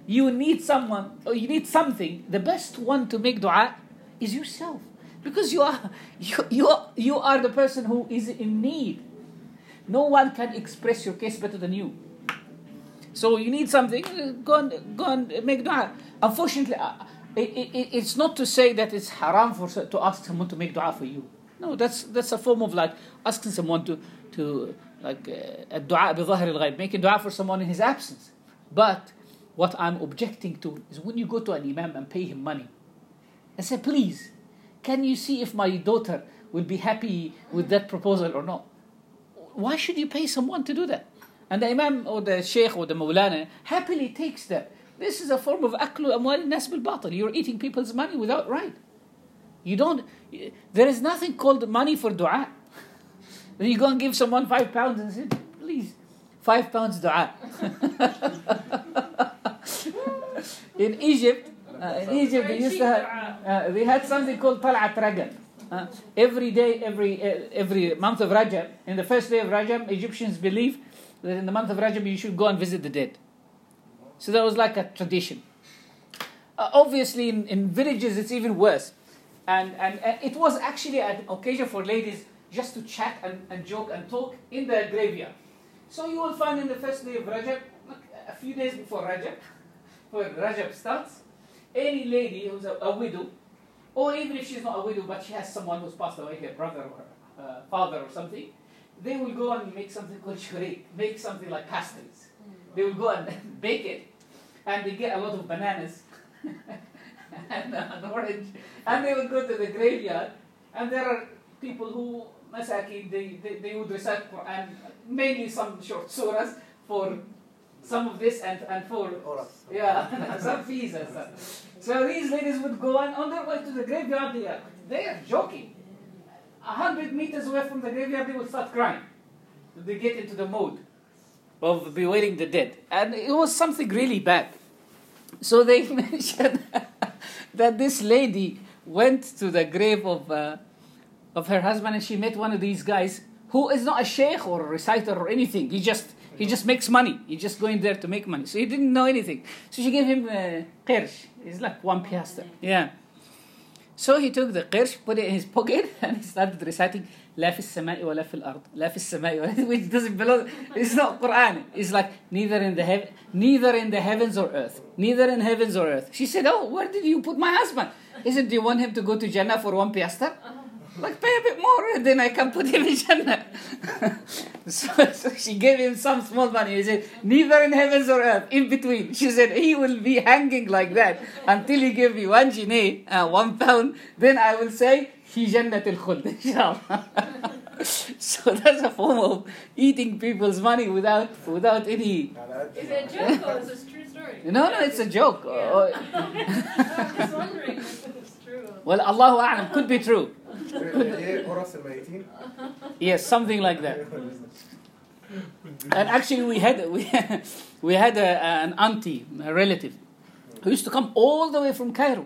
You need someone, or you need something. The best one to make dua is yourself. Because you are, (laughs) you, you, are, you are the person who is in need. No one can express your case better than you. So you need something, uh, go and, go and make dua. Unfortunately, uh, uh, it, it, it's not to say that it's haram for to ask someone to make dua for you. No, that's that's a form of like asking someone to to like a dua making dua for someone in his absence. But what I'm objecting to is when you go to an imam and pay him money, and say, please, can you see if my daughter will be happy with that proposal or not? Why should you pay someone to do that? And the imam or the sheikh or the maulana happily takes that. This is a form of aklu amwal nas batil. You're eating people's money without right. You don't. There is nothing called money for dua. (laughs) Then you go and give someone five pounds and say, please, five pounds dua. (laughs) in Egypt, uh, in Egypt, they used to have, uh, they had something called Tal'at Rajab. Uh, every day, every uh, every month of Rajab, in the first day of Rajab, Egyptians believe that in the month of Rajab you should go and visit the dead. So that was like a tradition. Uh, obviously, in, in villages it's even worse, and and uh, it was actually an occasion for ladies just to chat and, and joke and talk in the graveyard. So you will find in the first day of Rajab, a few days before Rajab, (laughs) when Rajab starts, any lady who's a, a widow, or even if she's not a widow but she has someone who's passed away, her brother or uh, father or something, they will go and make something called shurik, make something like pastries. Mm. They will go and (laughs) bake it, and they get a lot of bananas (laughs) and an orange, and they will go to the graveyard, and there are people who, masaki, they, they, they would recite Quran, mainly some short surahs for some of this and, and for yeah, (laughs) some fees and stuff. So these ladies would go and on their way to the graveyard, they are, they are joking. A hundred meters away from the graveyard, they will start crying. They get into the mood of bewailing the dead. And it was something really bad. So they (laughs) mentioned that this lady went to the grave of, uh, of her husband and she met one of these guys who is not a sheikh or a reciter or anything. He just he just makes money. He's just going there to make money. So he didn't know anything. So she gave him uh, qirsh. It's like one piaster. Yeah. So he took the qirsh, put it in his pocket, (laughs) and he started reciting لا في السماء ولا في الأرض لا في السماء ولا which doesn't belong it's not Quran it's like neither in the heaven neither in the heavens or earth neither in heavens or earth she said oh where did you put my husband he said do you want him to go to Jannah for one piastre like pay a bit more eh, and then I can put him in Jannah. (laughs) so, so, she gave him some small money. He said, neither in heavens or earth, in between. She said, he will be hanging like that until he give me one guinea, uh, one pound. Then I will say, he Jannah al Khuld, (laughs) (laughs) so that's a form of eating people's money without without any. Is it a joke or is it true story? No, no, it's a joke. Yeah. Oh. I'm just wondering if it's true. Well, Allahu A'lam could be true yes, something like that. And actually, we had we, (laughs) we had a, an auntie, a relative, who used to come all the way from Cairo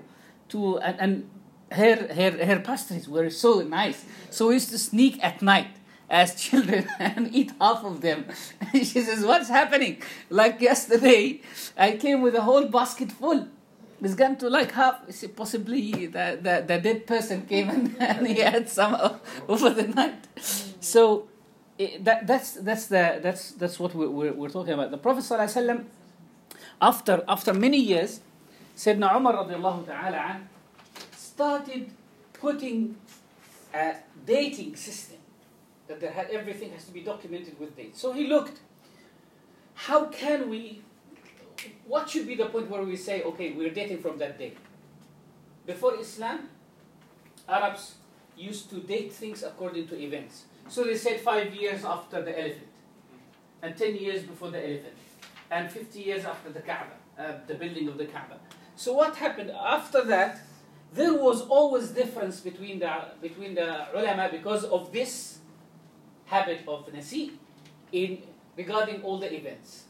to and, and her her her pastries were so nice. So we used to sneak at night as (laughs) children and eat half of them. And (laughs) she says, "What's happening?" Like yesterday, I came with a whole basket full Gone to like half. Possibly the, the, the dead person came and, (laughs) and he had some (laughs) over the night. So it, that, that's that's the that's that's what we're, we're, we're talking about. The Prophet ﷺ, after after many years, Sayyidina Umar ta'ala started putting a dating system that there had, everything has to be documented with dates. So he looked, how can we, what should be the point where we say, okay, we're dating from that date? Before Islam, Arabs used to date things according to events. So they said five years after the elephant, and ten years before the elephant, and 50 years after the Kaaba, uh, the building of the Kaaba. So what happened after that? There was always difference between the between the ulama because of this habit of nasi in regarding all the events.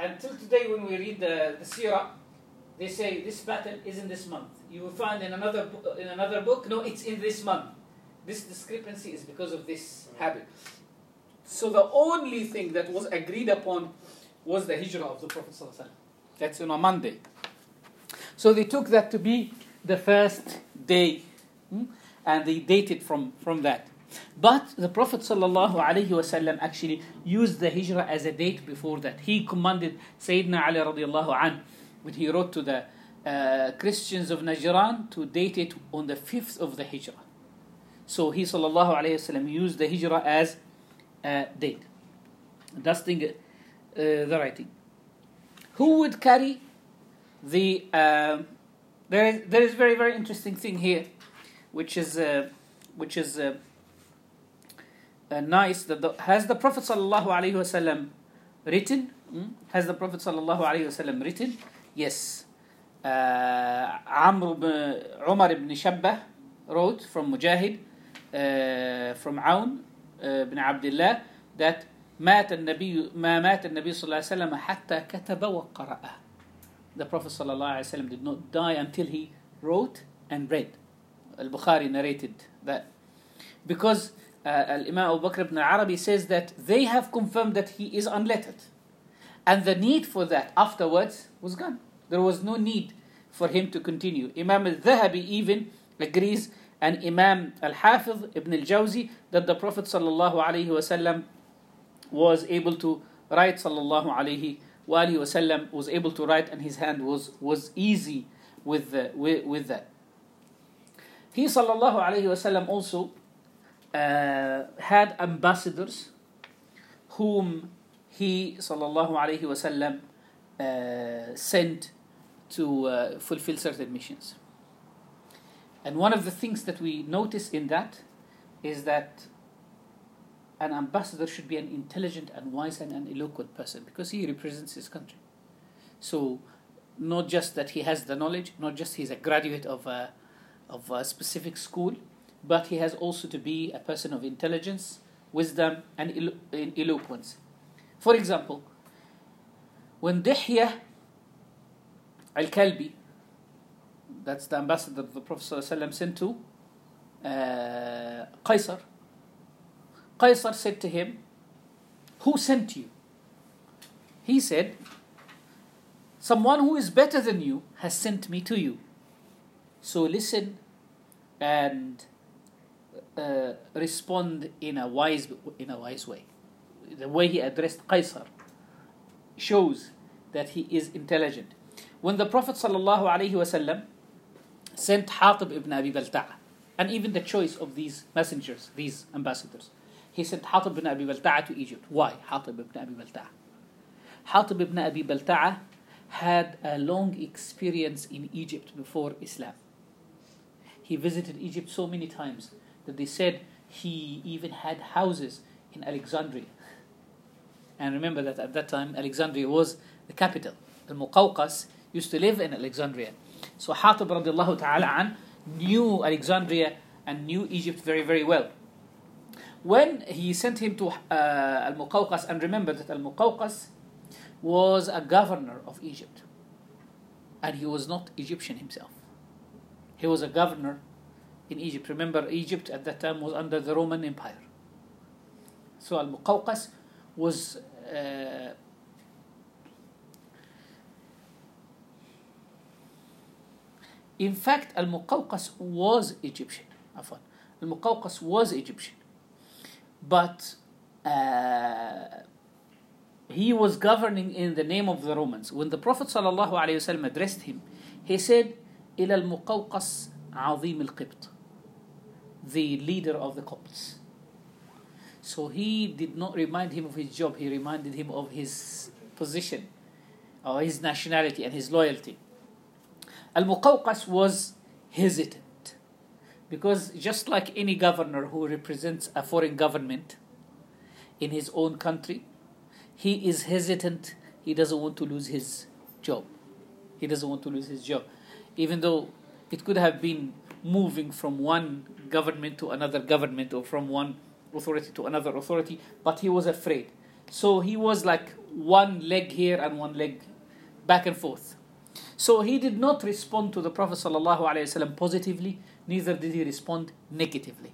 Until today, when we read the, the seerah, they say this battle is in this month. You will find in another in another book, no, it's in this month. This discrepancy is because of this habit. So the only thing that was agreed upon was the hijrah of the Prophet. That's on a Monday. So they took that to be the first day, hmm, and they dated from from that. But the Prophet ﷺ actually used the hijrah as a date before that. He commanded Sayyidina Ali radiallahu anh when he wrote to the uh, Christians of Najran to date it on the fifth of the Hijrah. So he wasallam used the Hijrah as a date. That's the, uh, the writing. Who would carry the? Um, there is there is very very interesting thing here, which is uh, which is uh, uh, nice. That the, has the Prophet sallallahu alaihi wasallam written? Hmm? Has the Prophet sallallahu alaihi wasallam written? Yes. Uh, Amr ibn, Umar ibn Shabbah wrote from Mujahid, uh, from Aun uh, ibn Abdullah that مات النبي ما مات النبي صلى الله عليه وسلم حتى كتب وقرأ. The Prophet صلى الله عليه وسلم did not die until he wrote and read. Al-Bukhari narrated that. Because uh, Imam Abu Bakr ibn Arabi says that they have confirmed that he is unlettered. And the need for that afterwards was gone. There was no need for him to continue. Imam al-Dhahabi even agrees and Imam al-Hafiz ibn al-Jawzi that the Prophet wasallam was able to write sallallahu alaihi wasallam was able to write and his hand was was easy with with, with that. He sallallahu alaihi wasallam also uh, had ambassadors whom he sallallahu alaihi wasallam uh, sent to uh, fulfill certain missions. And one of the things that we notice in that is that an ambassador should be an intelligent and wise and an eloquent person because he represents his country. So, not just that he has the knowledge, not just he's a graduate of a, of a specific school, but he has also to be a person of intelligence, wisdom, and elo- eloquence. For example, when Dihya al Kalbi, that's the ambassador the Prophet ﷺ sent to uh, Qaisar, Qaisar said to him, Who sent you? He said, Someone who is better than you has sent me to you. So listen and uh, respond in a wise in a wise way. The way he addressed Qaisar shows that he is intelligent. When the Prophet ﷺ sent Hatib ibn Abi Balta'a, and even the choice of these messengers, these ambassadors, he sent Hatib ibn Abi Balta'a to Egypt. Why Hatib ibn Abi Balta'a? Hatib ibn Abi Balta'a had a long experience in Egypt before Islam. He visited Egypt so many times that they said he even had houses in Alexandria. And remember that at that time Alexandria was the capital. Al Muqawqas used to live in Alexandria. So Hatib radiallahu ta'ala an knew Alexandria and knew Egypt very, very well. When he sent him to uh, Al Muqawqas, and remember that Al Muqawqas was a governor of Egypt. And he was not Egyptian himself. He was a governor in Egypt. Remember, Egypt at that time was under the Roman Empire. So Al Muqawqas was. Uh, in fact, Al Muqawqas was Egyptian. Al Muqawqas was Egyptian. But uh, he was governing in the name of the Romans. When the Prophet ﷺ addressed him, he said, إلى المقوقس عظيم القبط The leader of the Copts. So he did not remind him of his job, he reminded him of his position, or his nationality and his loyalty. Al Muqawqas was hesitant because just like any governor who represents a foreign government in his own country, he is hesitant. He doesn't want to lose his job. He doesn't want to lose his job. Even though it could have been moving from one government to another government or from one authority to another authority, but he was afraid. So he was like one leg here and one leg back and forth. So he did not respond to the Prophet ﷺ positively, neither did he respond negatively.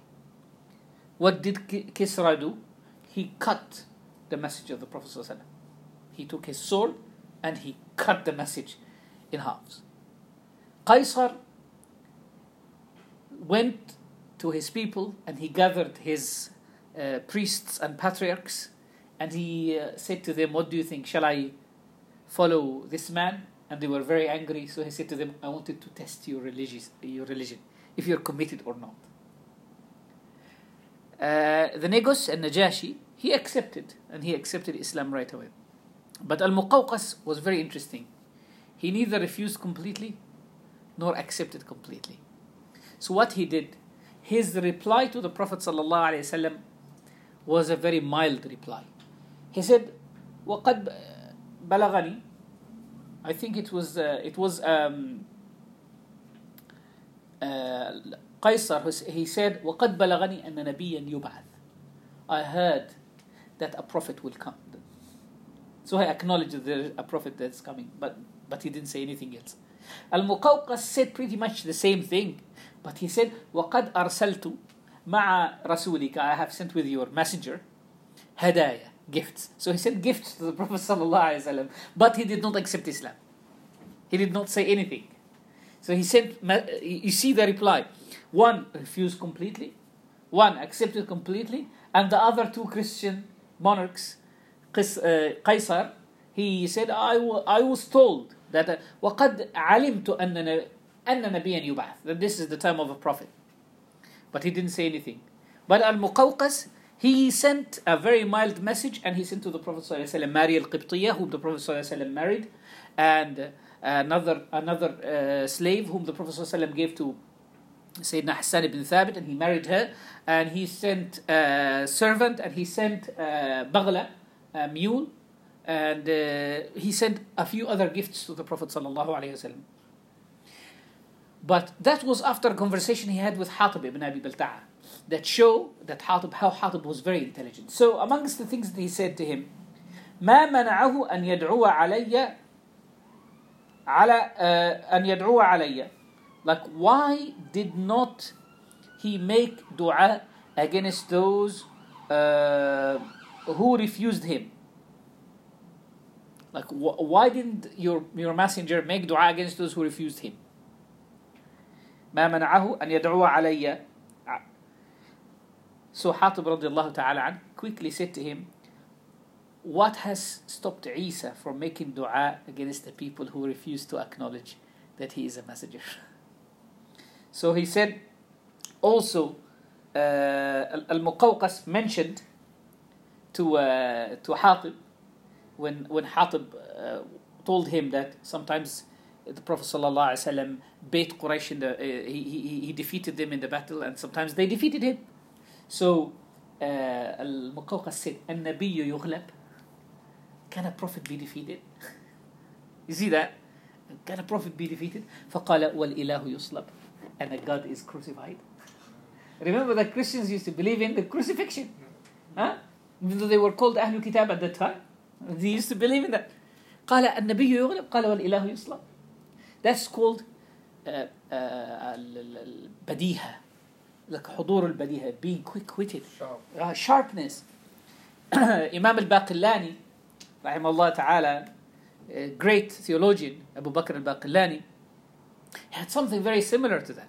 What did Kisra do? He cut the message of the Prophet. ﷺ. He took his sword and he cut the message in halves. Qaisar went to his people and he gathered his uh, priests and patriarchs and he uh, said to them, What do you think? Shall I follow this man and they were very angry. So he said to them, "I wanted to test your religious, your religion, if you're committed or not." Uh, the Negus and Najashi, he accepted, and he accepted Islam right away. But Al Muqawqas was very interesting. He neither refused completely nor accepted completely. So what he did, his reply to the Prophet ﷺ was a very mild reply. He said, وَقَدْ بلغني I think it was uh, it was um, uh, Qaisar who- he said وقد بلغني أن نبيا يبعث I heard that a prophet will come so I acknowledge that there is a prophet that's coming but but he didn't say anything else Al-Muqawqas said pretty much the same thing but he said وقد أرسلت مع رسولك I have sent with your messenger هدايا gifts so he sent gifts to the Prophet ﷺ, but he did not accept Islam he did not say anything so he sent ma- you see the reply one refused completely one accepted completely and the other two Christian monarchs Qis, uh, Qaisar he said I wa- I was told that uh, وقد علمت أن ن- أن نبيا يبعث that this is the time of a prophet but he didn't say anything. But Al Muqawqas, he sent a very mild message and he sent to the Prophet ﷺ Mary al Qibtiyah, whom the Prophet ﷺ married, and uh, another another uh, slave whom the Prophet ﷺ gave to Sayyidina Hassan ibn Thabit, and he married her, and he sent a servant, and he sent uh, Baghla, a mule, and uh, he sent a few other gifts to the Prophet sallallahu alaihi wasallam. But that was after a conversation he had with Hatib ibn Abi Balta'a that show that Hatib, how Hatib was very intelligent. So amongst the things that he said to him, ما منعه أن يدعو علي على uh, أن يدعو علي like why did not he make dua against those uh, who refused him like wh- why didn't your your messenger make dua against those who refused him ما منعه أن يدعو علي So Hatib radiallahu ta'ala an quickly said to him, What has stopped Isa from making dua against the people who refuse to acknowledge that he is a messenger? (laughs) So he said, also, uh, Al Muqawqas mentioned to, uh, to Hatib when, when Hatib uh, told him that sometimes the Prophet ﷺ beat Quraysh in the, uh, he, he, he defeated them in the battle and sometimes they defeated him. So uh, Al-Muqawqas said, النبي يغلب Can a prophet be defeated? (laughs) you see that? Can a prophet be defeated? فقال والإله يصلب And a God is crucified. Remember that Christians used to believe in the crucifixion. Huh? Even though they were called Ahlul Kitab at that time. They used to believe in that. قال النبي يغلب قال والإله يصلب That's called uh, uh, ال- ال- البديهة like حضور البديهة being quick-witted Sharp. uh, sharpness Imam al-Baqillani رحمه الله تعالى a great theologian Abu Bakr al-Baqillani had something very similar to that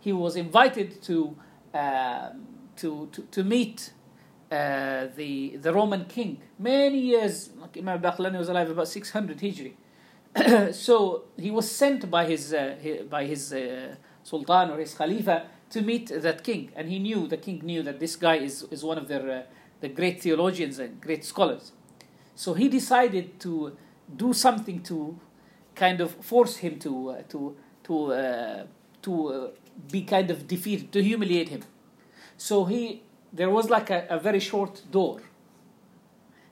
he was invited to um, to, to to meet uh, the the Roman king many years like Imam al-Baqillani was alive about 600 Hijri (coughs) so he was sent by his, uh, hi- by his uh, sultan or his khalifa to meet that king, and he knew the king knew that this guy is, is one of their uh, the great theologians and great scholars. So he decided to do something to kind of force him to uh, to to uh, to uh, be kind of defeated, to humiliate him. So he there was like a, a very short door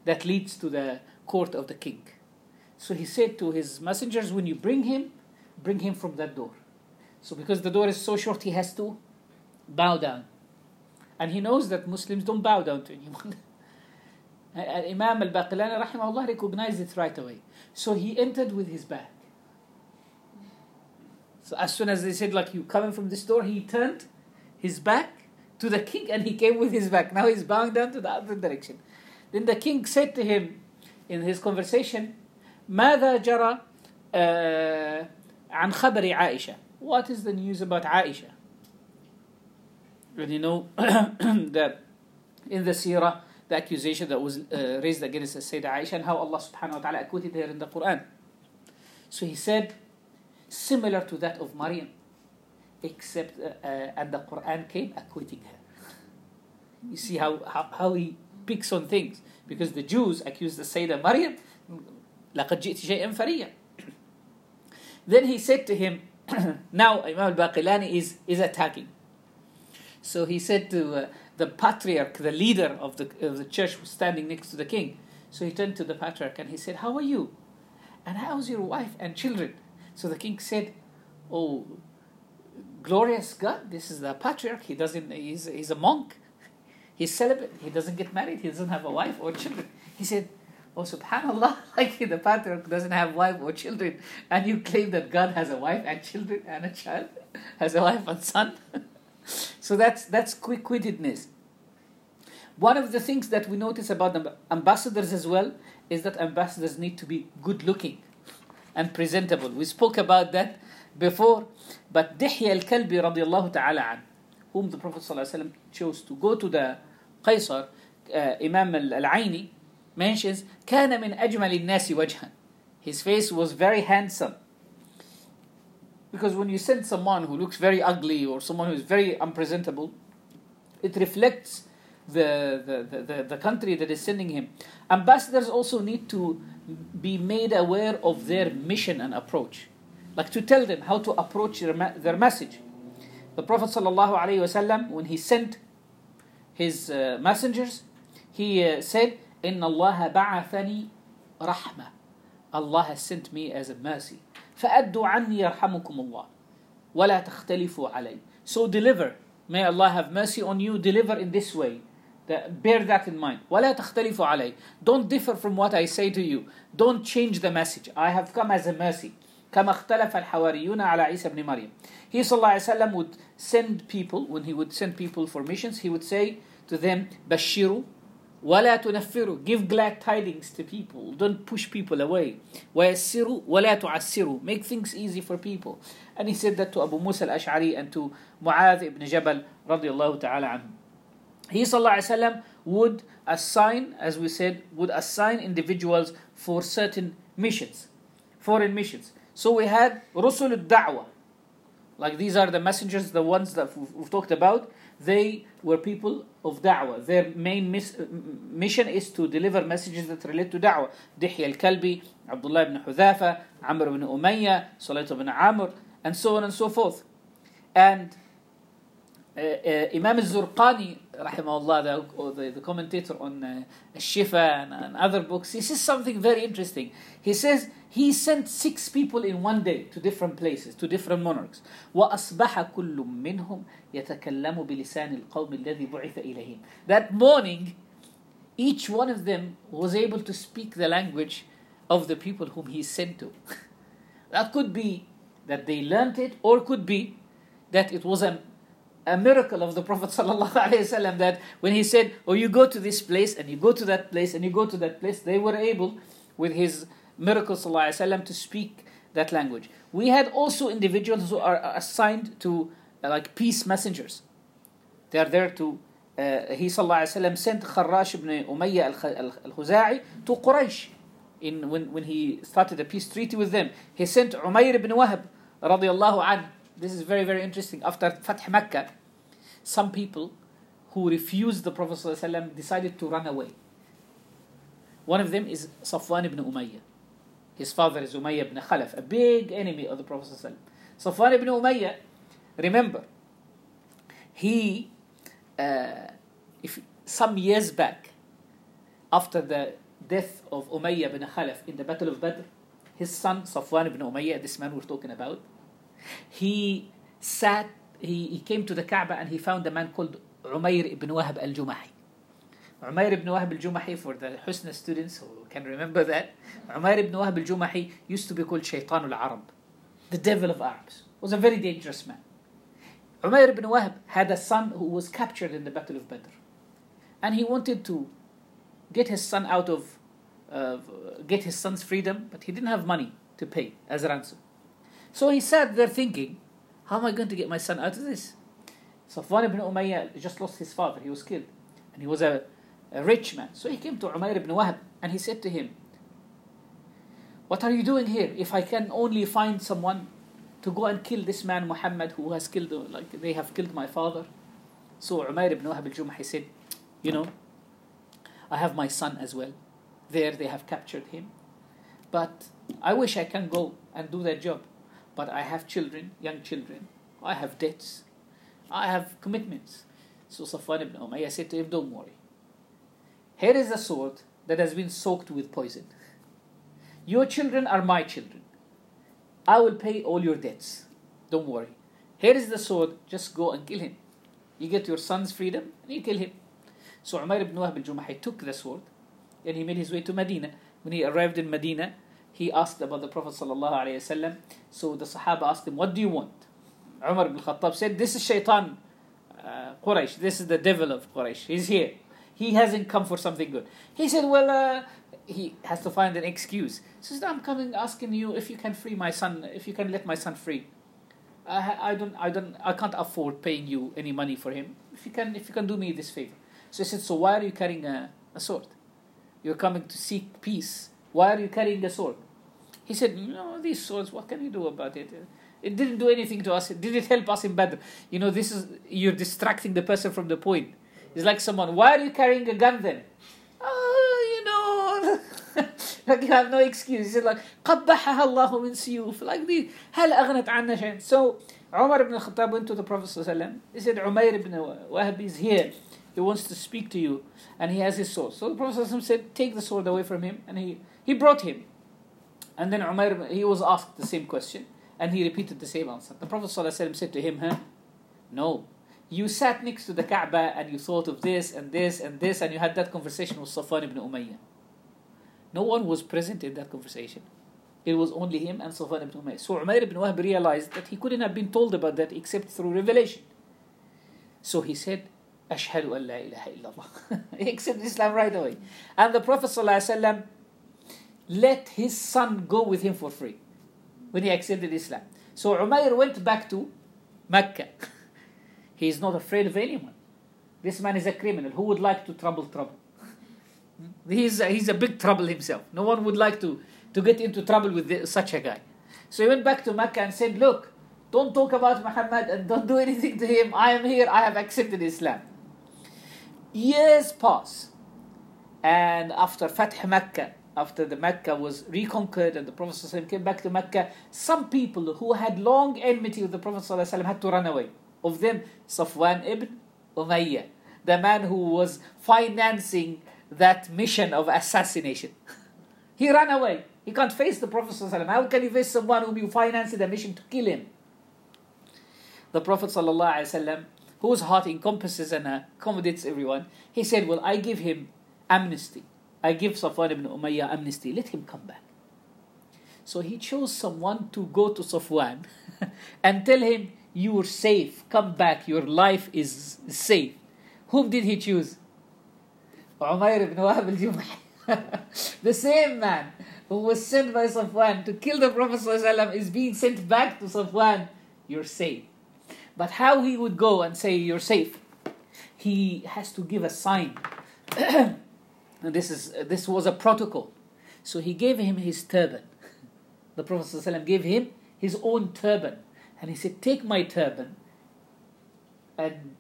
that leads to the court of the king. So he said to his messengers, when you bring him, bring him from that door. So because the door is so short, he has to bow down. And he knows that Muslims don't bow down to anyone. And (laughs) uh, Imam al-Baqilani rahimahullah recognized it right away. So he entered with his back. So as soon as they said, like, you coming from this door, he turned his back to the king and he came with his back. Now he's bowing down to the other direction. Then the king said to him in his conversation, ماذا جرى uh, عن خبر عائشة? What is the news about Aisha? And you know (coughs) that in the seerah, the accusation that was uh, raised against Sayyidah Aisha and how Allah subhanahu wa ta'ala acquitted her in the Quran. So he said, similar to that of Maryam, except, uh, uh, and the Quran came acquitting her. You see how, how, how he picks on things. Because the Jews accused the Sayyidah Maryam, لَقَدْ جِئْتِ شَيْئًا فَرِيًّا Then he said to him, (clears throat) now Imam al-Baqilani is, is attacking. So he said to uh, the patriarch, the leader of the, of the church, was standing next to the king. So he turned to the patriarch and he said, How are you? And how's your wife and children? So the king said, Oh, glorious God, this is the patriarch. He doesn't, he's, he's a monk. He's celibate. He doesn't get married. He doesn't have a wife or children. He said, Oh, subhanAllah, (laughs) like the patriarch doesn't have wife or children, and you claim that God has a wife and children and a child, (laughs) has a wife and son. (laughs) so that's that's quick-wittedness. One of the things that we notice about the ambassadors as well is that ambassadors need to be good-looking and presentable. We spoke about that before, but Dihya al-Kalbi radiallahu ta'ala an, whom the Prophet ﷺ chose to go to the Qaisar, uh, Imam al-Aini, mentions كان من أجمل الناس وجها his face was very handsome because when you send someone who looks very ugly or someone who is very unpresentable it reflects the, the, the, the, country that is sending him ambassadors also need to be made aware of their mission and approach like to tell them how to approach their, their message the prophet ﷺ, when he sent his uh, messengers he uh, said إن الله بعثني رحمة Allah has sent me as a mercy فأدوا عني يرحمكم الله ولا تختلفوا علي So deliver May Allah have mercy on you Deliver in this way that, Bear that in mind ولا تختلفوا علي Don't differ from what I say to you Don't change the message I have come as a mercy كما اختلف الحواريون على عيسى بن مريم He صلى الله عليه وسلم would send people when he would send people for missions he would say to them بشروا ولا تنفروا give glad tidings to people don't push people away ويسروا ولا تعسروا make things easy for people and he said that to Abu Musa al-Ash'ari and to Mu'adh ibn Jabal رضي الله تعالى عنه he صلى الله عليه وسلم would assign as we said would assign individuals for certain missions foreign missions so we had رسل الدعوة like these are the messengers the ones that we've talked about they were people of da'wah. Their main mis- mission is to deliver messages that relate to da'wah. Dihya al-Kalbi, Abdullah ibn Hudhafa, Amr ibn Umayyah, Salit ibn Amr, and so on and so forth. And uh, uh, Imam al-Zurqani, rahimahullah, the, the, the commentator on uh, Shifa and, and other books, he says something very interesting. He says he sent six people in one day to different places, to different monarchs. وأصبح كل منهم يتكلم بلسان القوم الذي بعث إليهم. That morning, each one of them was able to speak the language of the people whom he sent to. (laughs) that could be that they learned it, or could be that it was an a miracle of the Prophet ﷺ that when he said, Oh, you go to this place and you go to that place and you go to that place, they were able, with his miracle ﷺ, to speak that language. We had also individuals who are assigned to uh, like peace messengers. They are there to, uh, he ﷺ sent Kharrash ibn Umayyah al-Khuza'i to Quraysh in, when, when he started a peace treaty with them. He sent Umayr ibn Wahab radiallahu anhu this is very, very interesting. After Fath Makkah, some people who refused the Prophet ﷺ decided to run away. One of them is Safwan ibn Umayyah. His father is Umayyah ibn Khalaf, a big enemy of the Prophet ﷺ. Safwan ibn Umayyah, remember, he, uh, if some years back, after the death of Umayyah ibn Khalaf in the Battle of Badr, his son Safwan ibn Umayyah, this man we're talking about, he sat, he, he came to the Kaaba and he found a man called Umayr ibn Wahab al Jumahi. Umayr ibn Wahab al Jumahi, for the Husna students who can remember that, Umayr ibn Wahab al Jumahi used to be called Shaitan al Arab, the devil of Arabs. Was a very dangerous man. Umayr ibn Wahab had a son who was captured in the Battle of Badr. And he wanted to get his son out of, uh, get his son's freedom, but he didn't have money to pay as a ransom. So he sat there thinking, how am I going to get my son out of this? Safwan ibn Umayyah just lost his father, he was killed. And he was a, a rich man. So he came to Umayr ibn Wahab and he said to him, What are you doing here? If I can only find someone to go and kill this man Muhammad who has killed, like they have killed my father. So Umair ibn Wahab al-Jumahi said, you know, I have my son as well. There they have captured him. But I wish I can go and do that job. But I have children, young children. I have debts. I have commitments. So Safwan ibn Umayyah said to him, don't worry. Here is a sword that has been soaked with poison. Your children are my children. I will pay all your debts. Don't worry. Here is the sword, just go and kill him. You get your son's freedom and you kill him. So Umair ibn Wahb al-Jumahi took the sword and he made his way to Medina. When he arrived in Medina, he asked about the Prophet wasallam. So the Sahaba asked him, "What do you want?" Umar ibn Khattab said, "This is Shaitan, uh, Quraysh. This is the devil of Quraysh. He's here. He hasn't come for something good." He said, "Well, uh, he has to find an excuse." He says, "I'm coming asking you if you can free my son. If you can let my son free." I, I don't, I don't, I can't afford paying you any money for him. If you can, if you can do me this favor. So he said, so why are you carrying a, a sword? You're coming to seek peace. Why are you carrying a sword? He said, No, these swords, what can you do about it? It didn't do anything to us. Did it help us in Badr? You know, this is, you're distracting the person from the point. It's like someone, why are you carrying a gun then? Oh, you know, (laughs) like you have no excuse. It's like, قبحها الله من سيوف. Like the, هل أغنت عنا شيء? So, Umar ibn Khattab went to the Prophet ﷺ. He said, Umair ibn Wahab is here. He wants to speak to you. And he has his sword. So the Prophet ﷺ said, take the sword away from him. And he, he brought him. And then Umair, he was asked the same question. And he repeated the same answer. The Prophet ﷺ said to him, huh? No. you sat next to the Kaaba and you thought of this and this and this and you had that conversation with Safwan ibn Umayyah. No one was present in that conversation. It was only him and Safwan ibn Umayyah. So Umair ibn Wahb realized that he couldn't have been told about that except through revelation. So he said, Ashhadu an la ilaha illallah. (laughs) he accepted Islam right away. And the Prophet ﷺ let his son go with him for free when he accepted Islam. So Umair went back to Mecca. (laughs) he is not afraid of anyone. This man is a criminal. Who would like to trouble trouble? Hmm? He's a, he's a big trouble himself. No one would like to, to get into trouble with the, such a guy. So he went back to Mecca and said, Look, don't talk about Muhammad and don't do anything to him. I am here. I have accepted Islam. Years pass. And after Fath Mecca, after the Mecca was reconquered and the Prophet ﷺ came back to Mecca, some people who had long enmity with the Prophet ﷺ had to run away. Of them, Safwan ibn Umayyah, the man who was financing that mission of assassination. (laughs) he ran away. He can't face the Prophet. ﷺ. How can he face someone whom you financed a mission to kill him? The Prophet, ﷺ, whose heart encompasses and accommodates everyone, he said, Well, I give him amnesty. I give Safwan ibn Umayyah amnesty. Let him come back. So he chose someone to go to Safwan (laughs) and tell him, You're safe. Come back. Your life is safe. Whom did he choose? Ibn Wahab al (laughs) the same man who was sent by Safwan to kill the Prophet ﷺ is being sent back to Safwan. You're safe. But how he would go and say, You're safe? He has to give a sign. and (coughs) this, is, this was a protocol. So he gave him his turban. (laughs) The Prophet ﷺ gave him his own turban. And he said, Take my turban and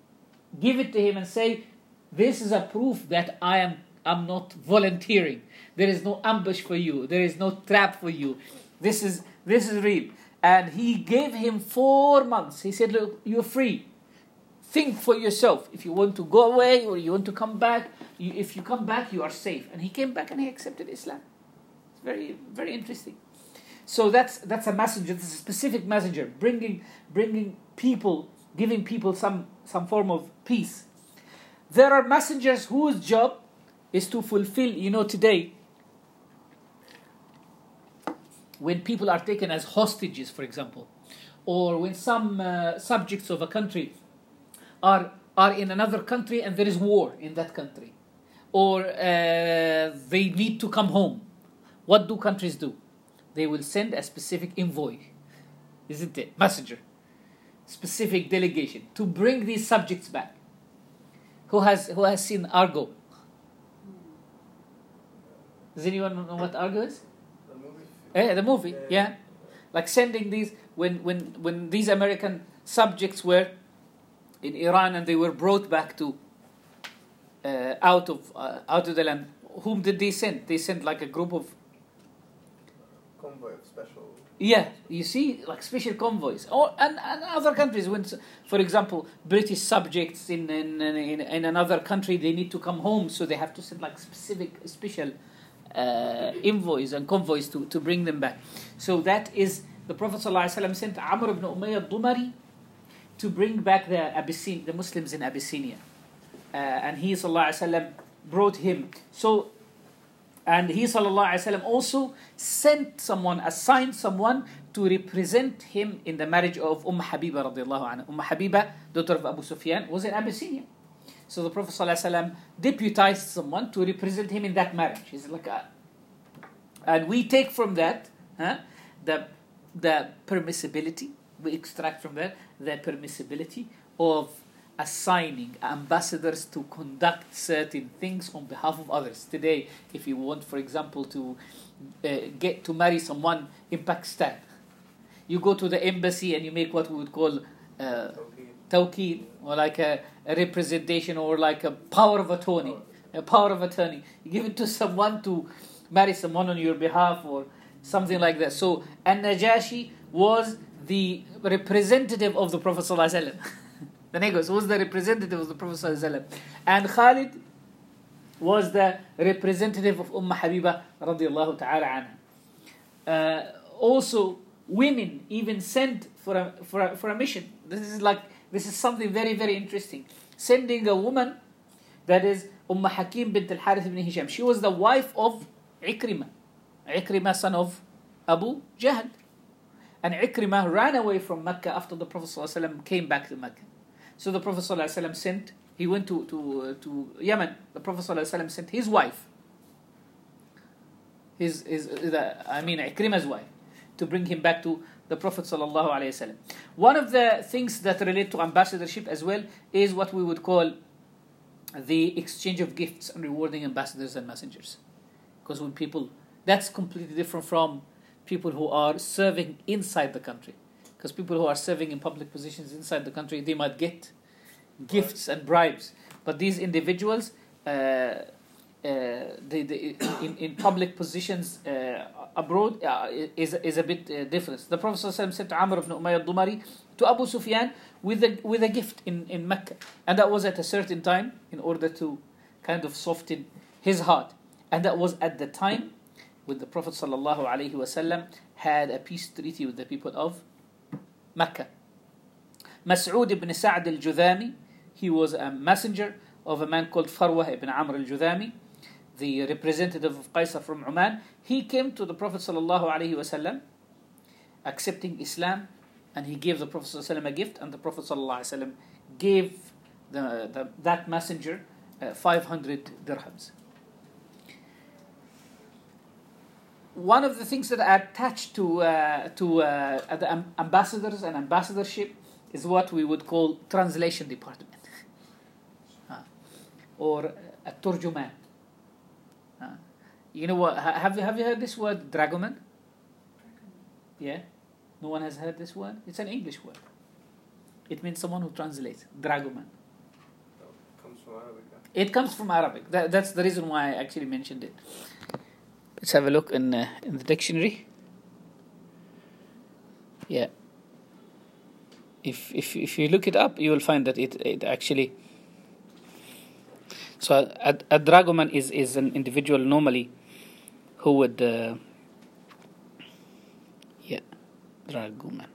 give it to him and say, This is a proof that I am I'm not volunteering. There is no ambush for you. There is no trap for you. This is this is real. And he gave him four months. He said, Look, you're free. Think for yourself. If you want to go away or you want to come back, you, if you come back, you are safe. And he came back and he accepted Islam. It's very, very interesting. So that's that's a messenger. That's a specific messenger, bringing bringing people, giving people some some form of peace. There are messengers whose job is to fulfill. You know, today when people are taken as hostages, for example, or when some uh, subjects of a country are are in another country and there is war in that country, or uh, they need to come home, what do countries do? They will send a specific envoy, isn't it? Messenger, specific delegation to bring these subjects back. Who has who has seen Argo? Does anyone know what Argo is? The movie. Eh, the movie, Yeah. yeah. Like sending these when when when these American subjects were in Iran and they were brought back to uh, out of uh, out of the land. Whom did they send? They sent like a group of Convoy of special. yeah. You see, like special convoys, or and, and other countries. When, for example, British subjects in in, in in another country, they need to come home, so they have to send like specific special uh, envoys and convoys to, to bring them back. So that is the Prophet ﷺ sent Amr ibn Umayyah al-Dumari to bring back the Abyssin, the Muslims in Abyssinia. Uh, and he ﷺ brought him. So, and he ﷺ also sent someone, assigned someone to represent him in the marriage of Umm Habiba anha. Umm Habiba, daughter of Abu Sufyan, was in Abyssinia. So the Prophet ﷺ deputized someone to represent him in that marriage. He's like, a, and we take from that huh, the the permissibility. We extract from that the permissibility of assigning ambassadors to conduct certain things on behalf of others. Today, if you want, for example, to uh, get to marry someone in Pakistan, you go to the embassy and you make what we would call uh, tawqid or like a, a representation or like a power of attorney a power of attorney you give it to someone to marry someone on your behalf or something like that so an-najashi was the representative of the prophet (laughs) the Negus was the representative of the prophet and khalid was the representative of umm habiba ta'ala uh, also women even sent for a, for a, for a mission. This is like this is something very very interesting. Sending a woman that is Umm Hakim bint al-Harith ibn Hisham. She was the wife of Ikrimah Ikrimah son of Abu Jahl. And Ikrimah ran away from Mecca after the Prophet came back to Mecca so the Prophet ﷺ sent he went to to uh, to Yemen the Prophet ﷺ sent his wife his his I mean Ikrimah's wife to bring him back to the Prophet wasallam. One of the things that relate to ambassadorship as well is what we would call the exchange of gifts and rewarding ambassadors and messengers. Because when people that's completely different from people who are serving inside the country. Because people who are serving in public positions inside the country, they might get gifts and bribes. But these individuals, uh, uh, they, they, in, in public positions uh, abroad uh, is, is a bit uh, different. The Prophet ﷺ to Amr ibn Umayyah al-Dumari to Abu Sufyan with a, with a gift in, in Mecca. And that was at a certain time in order to kind of soften his heart. And that was at the time when the Prophet ﷺ had a peace treaty with the people of Mecca. Mas'ud ibn Sa'd al-Judhami, he was a messenger of a man called Farwah ibn Amr al-Judhami, the representative of Qaisar from Oman. He came to the Prophet ﷺ accepting Islam and he gave the Prophet ﷺ a gift and the Prophet ﷺ gave the, the, that messenger uh, 500 dirhams. One of the things that are attached to, uh, to uh, the am- ambassadors and ambassadorship is what we would call translation department (laughs) or a turjuman. You know what? ha- Have you have you heard this word dragoman? Yeah, no one has heard this word. It's an English word. It means someone who translates. Dragoman. Comes from Arabic. It comes from Arabic. That, that's the reason why I actually mentioned it. Let's have a look in uh, in the dictionary. Yeah. If if if you look it up, you will find that it it actually. So a, a dragoman is is an individual normally, who would. Uh, yeah, dragoman.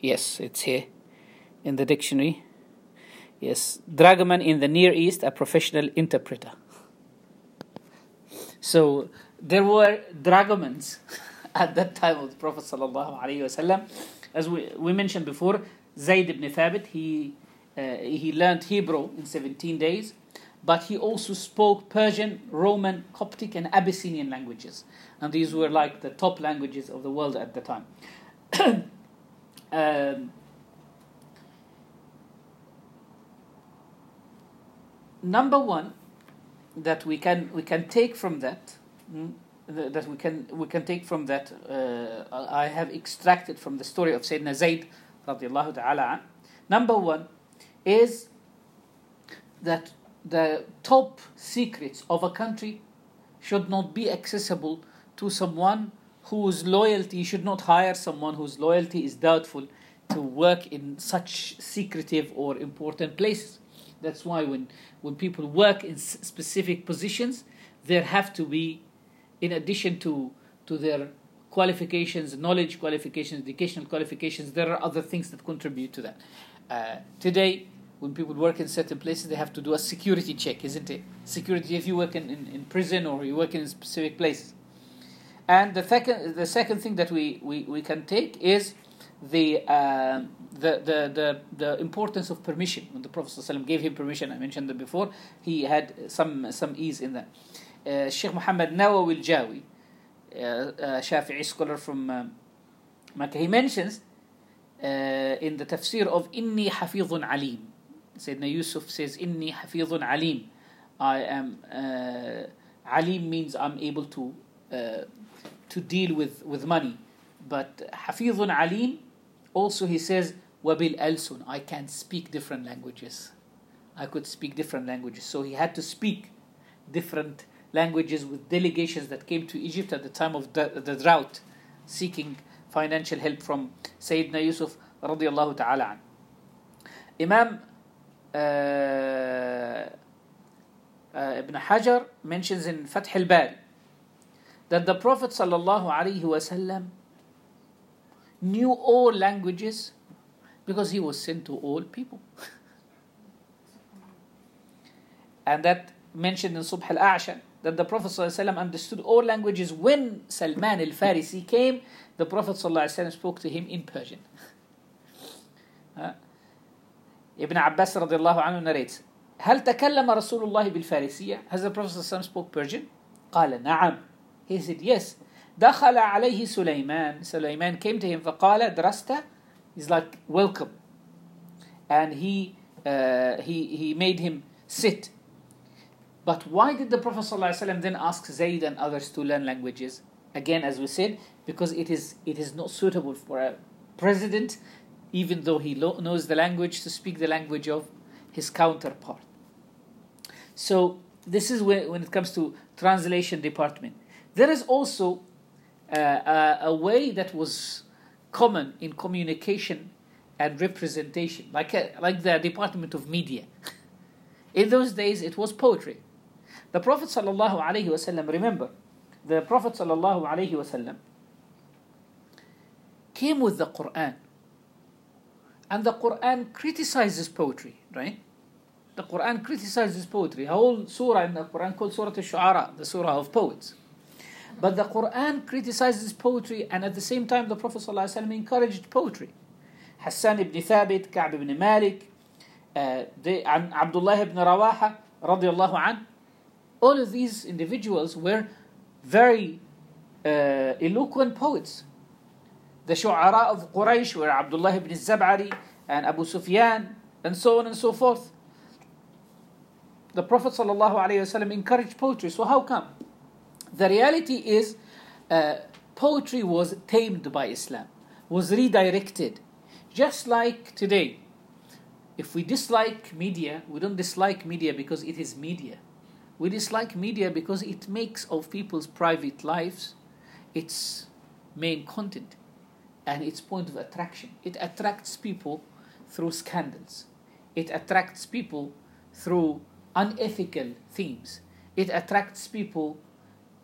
Yes, it's here, in the dictionary. Yes, dragoman in the Near East, a professional interpreter. So there were dragomans (laughs) at that time of the Prophet sallallahu alaihi wasallam. As we, we mentioned before, Zayd ibn Thabit, he, uh, he learned Hebrew in 17 days, but he also spoke Persian, Roman, Coptic, and Abyssinian languages. And these were like the top languages of the world at the time. (coughs) um, number one that we can we can take from that mm, that we can we can take from that uh, I have extracted from the story of Sayyidina Zayd radiallahu ta'ala. Number one is that the top secrets of a country should not be accessible to someone whose loyalty you should not hire someone whose loyalty is doubtful to work in such secretive or important places that's why when when people work in s- specific positions there have to be in addition to to their qualifications knowledge qualifications educational qualifications there are other things that contribute to that. Uh, today when people work in certain places they have to do a security check isn't it? Security if you work in, in, in prison or you work in specific places. And the second the second thing that we, we, we can take is the, uh, the, the, the, the importance of permission. When the Prophet ﷺ gave him permission, I mentioned that before, he had some, some ease in that. Uh, Sheikh Muhammad Nawawi al-Jawi, uh, uh, Shafi'i scholar from um, Makkah, he mentions uh, in the tafsir of Inni Hafidhun Alim. Sayyidina Yusuf says, Inni Hafidhun Alim. I am, uh, Alim means I'm able to, uh, to deal with, with money. But Hafidhun Alim, also he says, Wabil Alsun, I can speak different languages. I could speak different languages. So he had to speak different languages with delegations that came to Egypt at the time of the, the drought, seeking financial help from Sayyidina Yusuf radiallahu ta'ala. Imam uh, uh, Ibn Hajar mentions in Fath al-Bari that the Prophet sallallahu alaihi wasallam knew all languages because he was sent to all people. (laughs) and that mentioned in Subh al A'sha that the Prophet ﷺ understood all languages. When Salman al Farisi came, the Prophet ﷺ spoke to him in Persian. (laughs) uh, Ibn Abbas radiallahu anhu narrates, هل تكلم رسول الله بالفارسية? Has the Prophet ﷺ spoke Persian? قال نعم. He said yes. دخل عليه سليمان سليمان came to him فقال درست He's like welcome and he uh, he he made him sit but why did the Prophet ﷺ then ask Zayd and others to learn languages again as we said because it is it is not suitable for a president even though he lo- knows the language to speak the language of his counterpart so this is when, when it comes to translation department there is also uh, a, way that was common in communication and representation, like a, like the Department of Media. (laughs) In those days, it was poetry. The Prophet wasallam. Remember, the Prophet wasallam came with the Quran, and the Quran criticizes poetry, right? The Quran criticizes poetry. A whole surah in the Quran called Surah Al-Shu'ara, the surah of poets. But the Quran criticizes poetry, and at the same time, the Prophet ﷺ encouraged poetry. Hassan ibn Thabit, Ka'b ibn Malik, uh, they, and Abdullah ibn Rawaha, radiallahu an, all of these individuals were very uh, eloquent poets. The Shu'ara of Quraysh were Abdullah ibn Zab'ari and Abu Sufyan, and so on and so forth. The Prophet ﷺ encouraged poetry. So how come? The reality is, uh, poetry was tamed by Islam, was redirected. Just like today, if we dislike media, we don't dislike media because it is media. We dislike media because it makes of people's private lives its main content and its point of attraction. It attracts people through scandals. It attracts people through unethical themes. It attracts people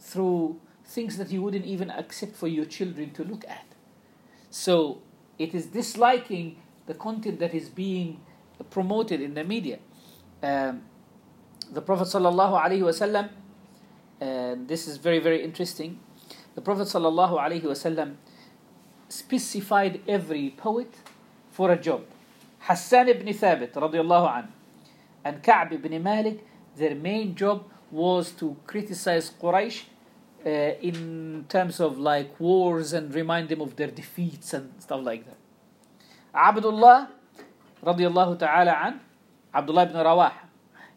through things that you wouldn't even accept for your children to look at. So it is disliking the content that is being promoted in the media. Um, the Prophet sallallahu alaihi wasallam, and this is very very interesting. The Prophet sallallahu alaihi wasallam specified every poet for a job. Hassan ibn Thabit radiallahu an, and Ka'b ibn Malik, their main job was to criticize Quraysh uh, in terms of like wars and remind them of their defeats and stuff like that. Abdullah radiallahu ta'ala an, Abdullah ibn Rawah,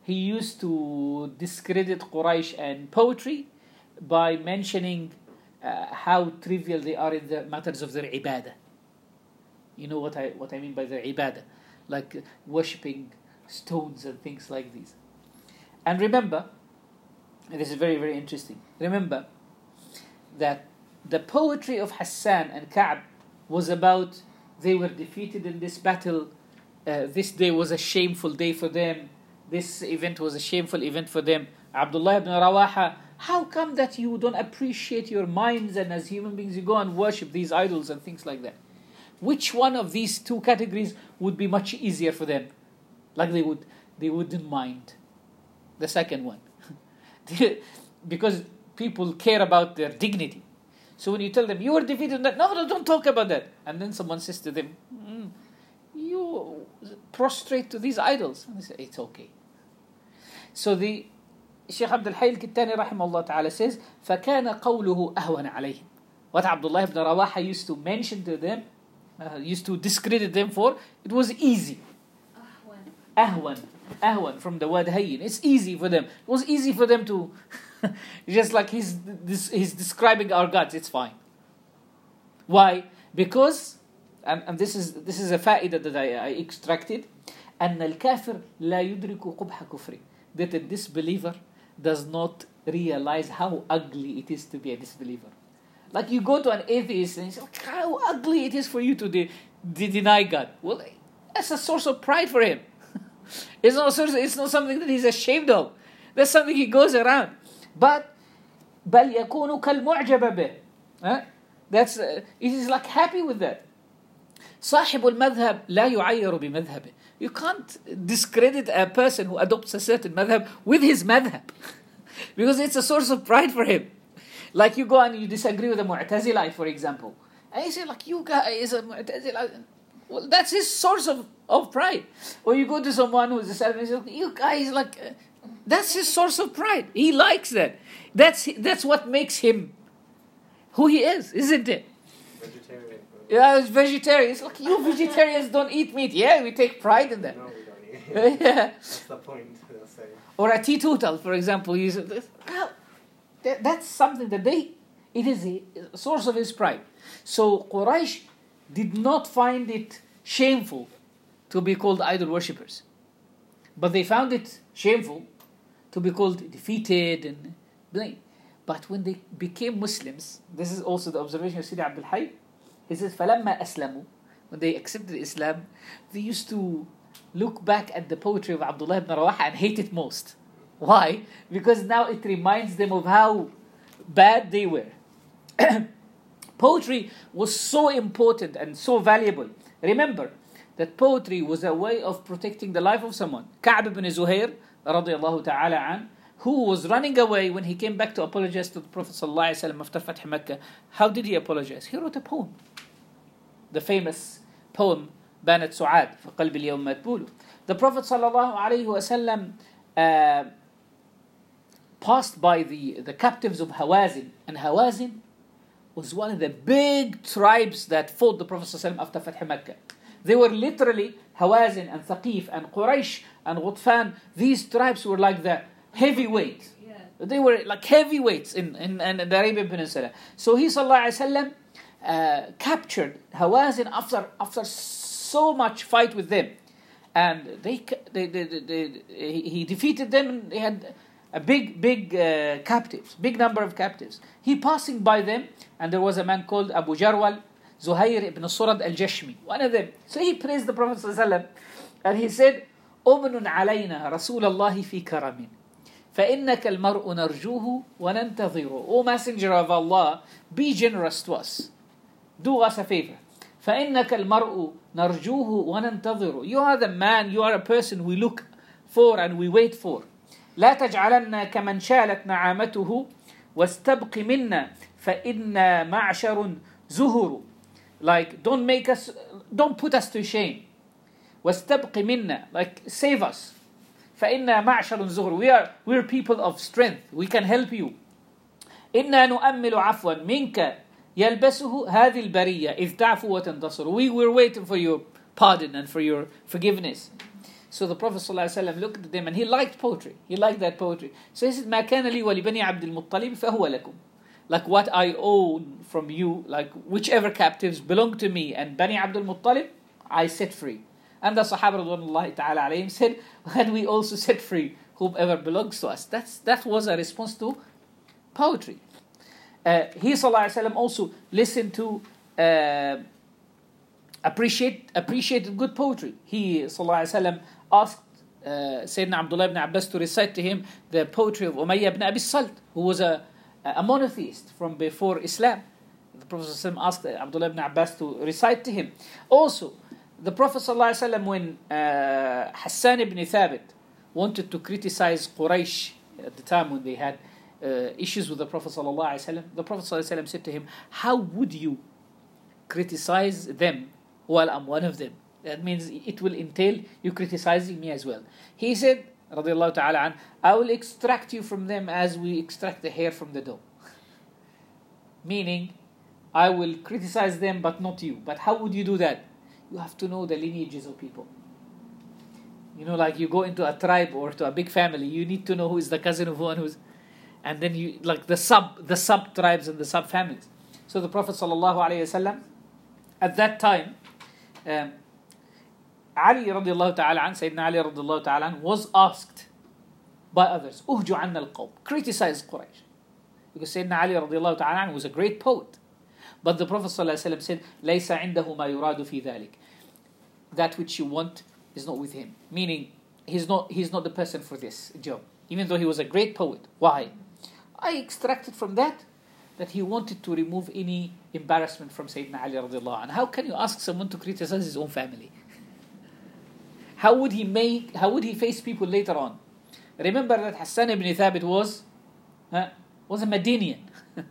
he used to discredit Quraysh and poetry by mentioning uh, how trivial they are in the matters of their ibadah. You know what I what I mean by their ibadah, like worshipping stones and things like these. And remember, this is very very interesting. Remember that the poetry of Hassan and Ka'b was about they were defeated in this battle. Uh, this day was a shameful day for them. This event was a shameful event for them. Abdullah ibn Rawaha, how come that you don't appreciate your minds and as human beings you go and worship these idols and things like that? Which one of these two categories would be much easier for them? Like they would, they wouldn't mind. The second one, (laughs) because people care about their dignity. So when you tell them you were defeated, in that no, no, don't talk about that. And then someone says to them, "Mm, you prostrate to these idols, and they say it's okay. So the Sheikh Abdul Hayy al-Kittani rahimahullah ta'ala says, فَكَانَ قَوْلُهُ أَهْوَنَ عَلَيْهِمْ What Abdullah ibn Rawaha used to mention to them, uh, used to discredit them for, it was easy. Ahwan. Ahwan. Ahwan from the word hayyin. It's easy for them. It was easy for them to, (laughs) just like he's, this, he's describing our gods, it's fine. Why? Because, and, and this is this is a faida that I, I extracted, أن الكافر لا يدرك قبح كفره. That a disbeliever does not realize how ugly it is to be a disbeliever. Like you go to an atheist and you say, "Look how ugly it is for you to de- de- deny God. Well, that's a source of pride for him. it's not a source, it's not something that he's ashamed of. That's something he goes around. But بل يكون كالمعجب به. Huh? That's uh, it is like happy with that. صاحب المذهب لا يعير بمذهبه. You can't discredit a person who adopts a certain madhab with his madhab. (laughs) because it's a source of pride for him. Like you go and you disagree with a Mu'tazilite, for example. And you say, like, you guys are Mu'tazilite. Well, that's his source of, of pride. Or you go to someone who's a Salafi you you guys, like, uh, that's his source of pride. He likes that. That's, that's what makes him who he is, isn't it? Vegetarian. Yeah, it's vegetarian. It's like, you vegetarians don't eat meat. Yeah, we take pride in that. No, we don't eat. (laughs) yeah. That's the point. Or a teetotal, for example, he's well, that, that's something that they it is a source of his pride. So Quraysh did not find it shameful to be called idol worshippers, but they found it shameful to be called defeated and blamed. But when they became Muslims, this is also the observation of Sidi Abdul Hayy. He says, فَلَمَّا أَسْلَمُوا When they accepted Islam, they used to look back at the poetry of Abdullah ibn Rawaha and hate it most. Why? Because now it reminds them of how bad they were. (clears throat) poetry was so important and so valuable. Remember that poetry was a way of protecting the life of someone. Ka'b ibn Zuhair, radiallahu ta'ala an, who was running away when he came back to apologize to the Prophet sallallahu alaihi wasallam after Fath Makkah. How did he apologize? He wrote a poem. The famous poem بانت سعاد في قلب اليوم مدبول. The Prophet sallallahu alaihi wasallam uh, passed by the, the captives of Hawazin, and Hawazin was one of the big tribes that fought the Prophet ﷺ after Fath Makkah. They were literally Hawazin and Thaqif and Quraysh and Ghutfan. These tribes were like the heavyweight. Yeah. They were like heavyweights in, in, in the Arabian Peninsula. So he sallallahu uh, captured Hawazin after after so much fight with them, and they, they, they, they, he he defeated them. and They had a big big uh, captives, big number of captives. He passing by them, and there was a man called Abu Jarwal, Zuhair ibn Surad al-Jashmi, one of them. So he praised the Prophet ﷺ, and he said, أمن علينا رسول الله في كرم فإنك المرء نرجوه وننتظره O Messenger of Allah, be generous to us. Do us a favor. فإنك المرء نرجوه وننتظره. You are the man, you are a person we look for and we wait for. لا تجعلنا كمن شالت نعامته واستبق منا فإنا معشر زهر. Like, don't make us, don't put us to shame. واستبق منا. Like, save us. فإنا معشر زهر. We are, we're people of strength. We can help you. إنا نؤمل عفوا منك يلبسه هذه البرية إذ تعفو وتنتصر. We were waiting for your pardon and for your forgiveness. So the Prophet ﷺ looked at them and he liked poetry. He liked that poetry. So he said, ما كان لي ولبني عبد المطلب فهو لكم. Like what I own from you, like whichever captives belong to me and Bani Abdul Muttalib, I set free. And the Sahaba radwanullah ta'ala alayhim said, and we also set free whoever belongs to us. That's, that was a response to poetry. Uh, he sallallahu alayhi wasallam also listened to uh, appreciate appreciated good poetry. He sallallahu alayhi wasallam asked uh, Sayyidina Abdullah ibn Abbas to recite to him the poetry of Umayyah ibn Abi Salt, who was a, a monotheist from before Islam. The Prophet ﷺ asked Abdullah ibn Abbas to recite to him. Also, the Prophet ﷺ, when uh, Hassan ibn Thabit wanted to criticize Quraysh at the time when they had uh, issues with the Prophet ﷺ, the Prophet ﷺ said to him, How would you criticize them while I'm one of them? That means it will entail you criticizing me as well. He said, radiallahu ta'ala an, I will extract you from them as we extract the hair from the dough. Meaning, I will criticize them but not you. But how would you do that? You have to know the lineages of people. You know, like you go into a tribe or to a big family, you need to know who is the cousin of who and who's, and then you like the sub the sub tribes and the sub families. So the Prophet sallallahu alaihi wasallam, at that time, um, Ali radiallahu ta'ala an, Sayyidina Ali radiallahu ta'ala an, was asked by others, Uhju anna al criticize Quraysh. Because Sayyidina Ali radiallahu ta'ala an was a great poet. But the Prophet ﷺ said, لَيْسَ عِنْدَهُ مَا يُرَادُ فِي ذَلك. That which you want is not with him. Meaning, he's not, he's not the person for this job. Even though he was a great poet. Why? I extracted from that that he wanted to remove any embarrassment from Sayyidina Ali radiallahu anhu. How can you ask someone to criticize his own family? How would he make, how would he face people later on? Remember that Hassan ibn Thabit was, uh, was a Medinian. (laughs)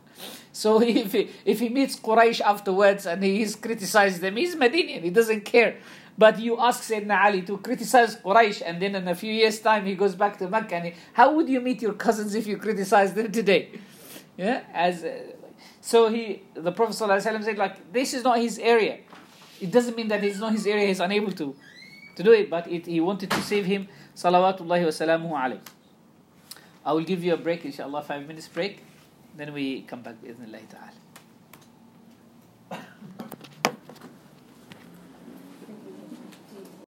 so (laughs) if he, if he meets Quraysh afterwards and he's criticized them, he's Medinian, he doesn't care. But you ask Sayyidina Ali to criticize Quraysh and then in a few years' time he goes back to Mecca. And he, how would you meet your cousins if you criticize them today? (laughs) Yeah, as uh, so he, the Prophet said, like this is not his area. It doesn't mean that it's not his area. He's unable to, to do it, but it, he wanted to save him. Salawatullahi wasalamu alayhi. I will give you a break, inshallah, five minutes break. Then we come back, bi'idhnillahi ta'ala.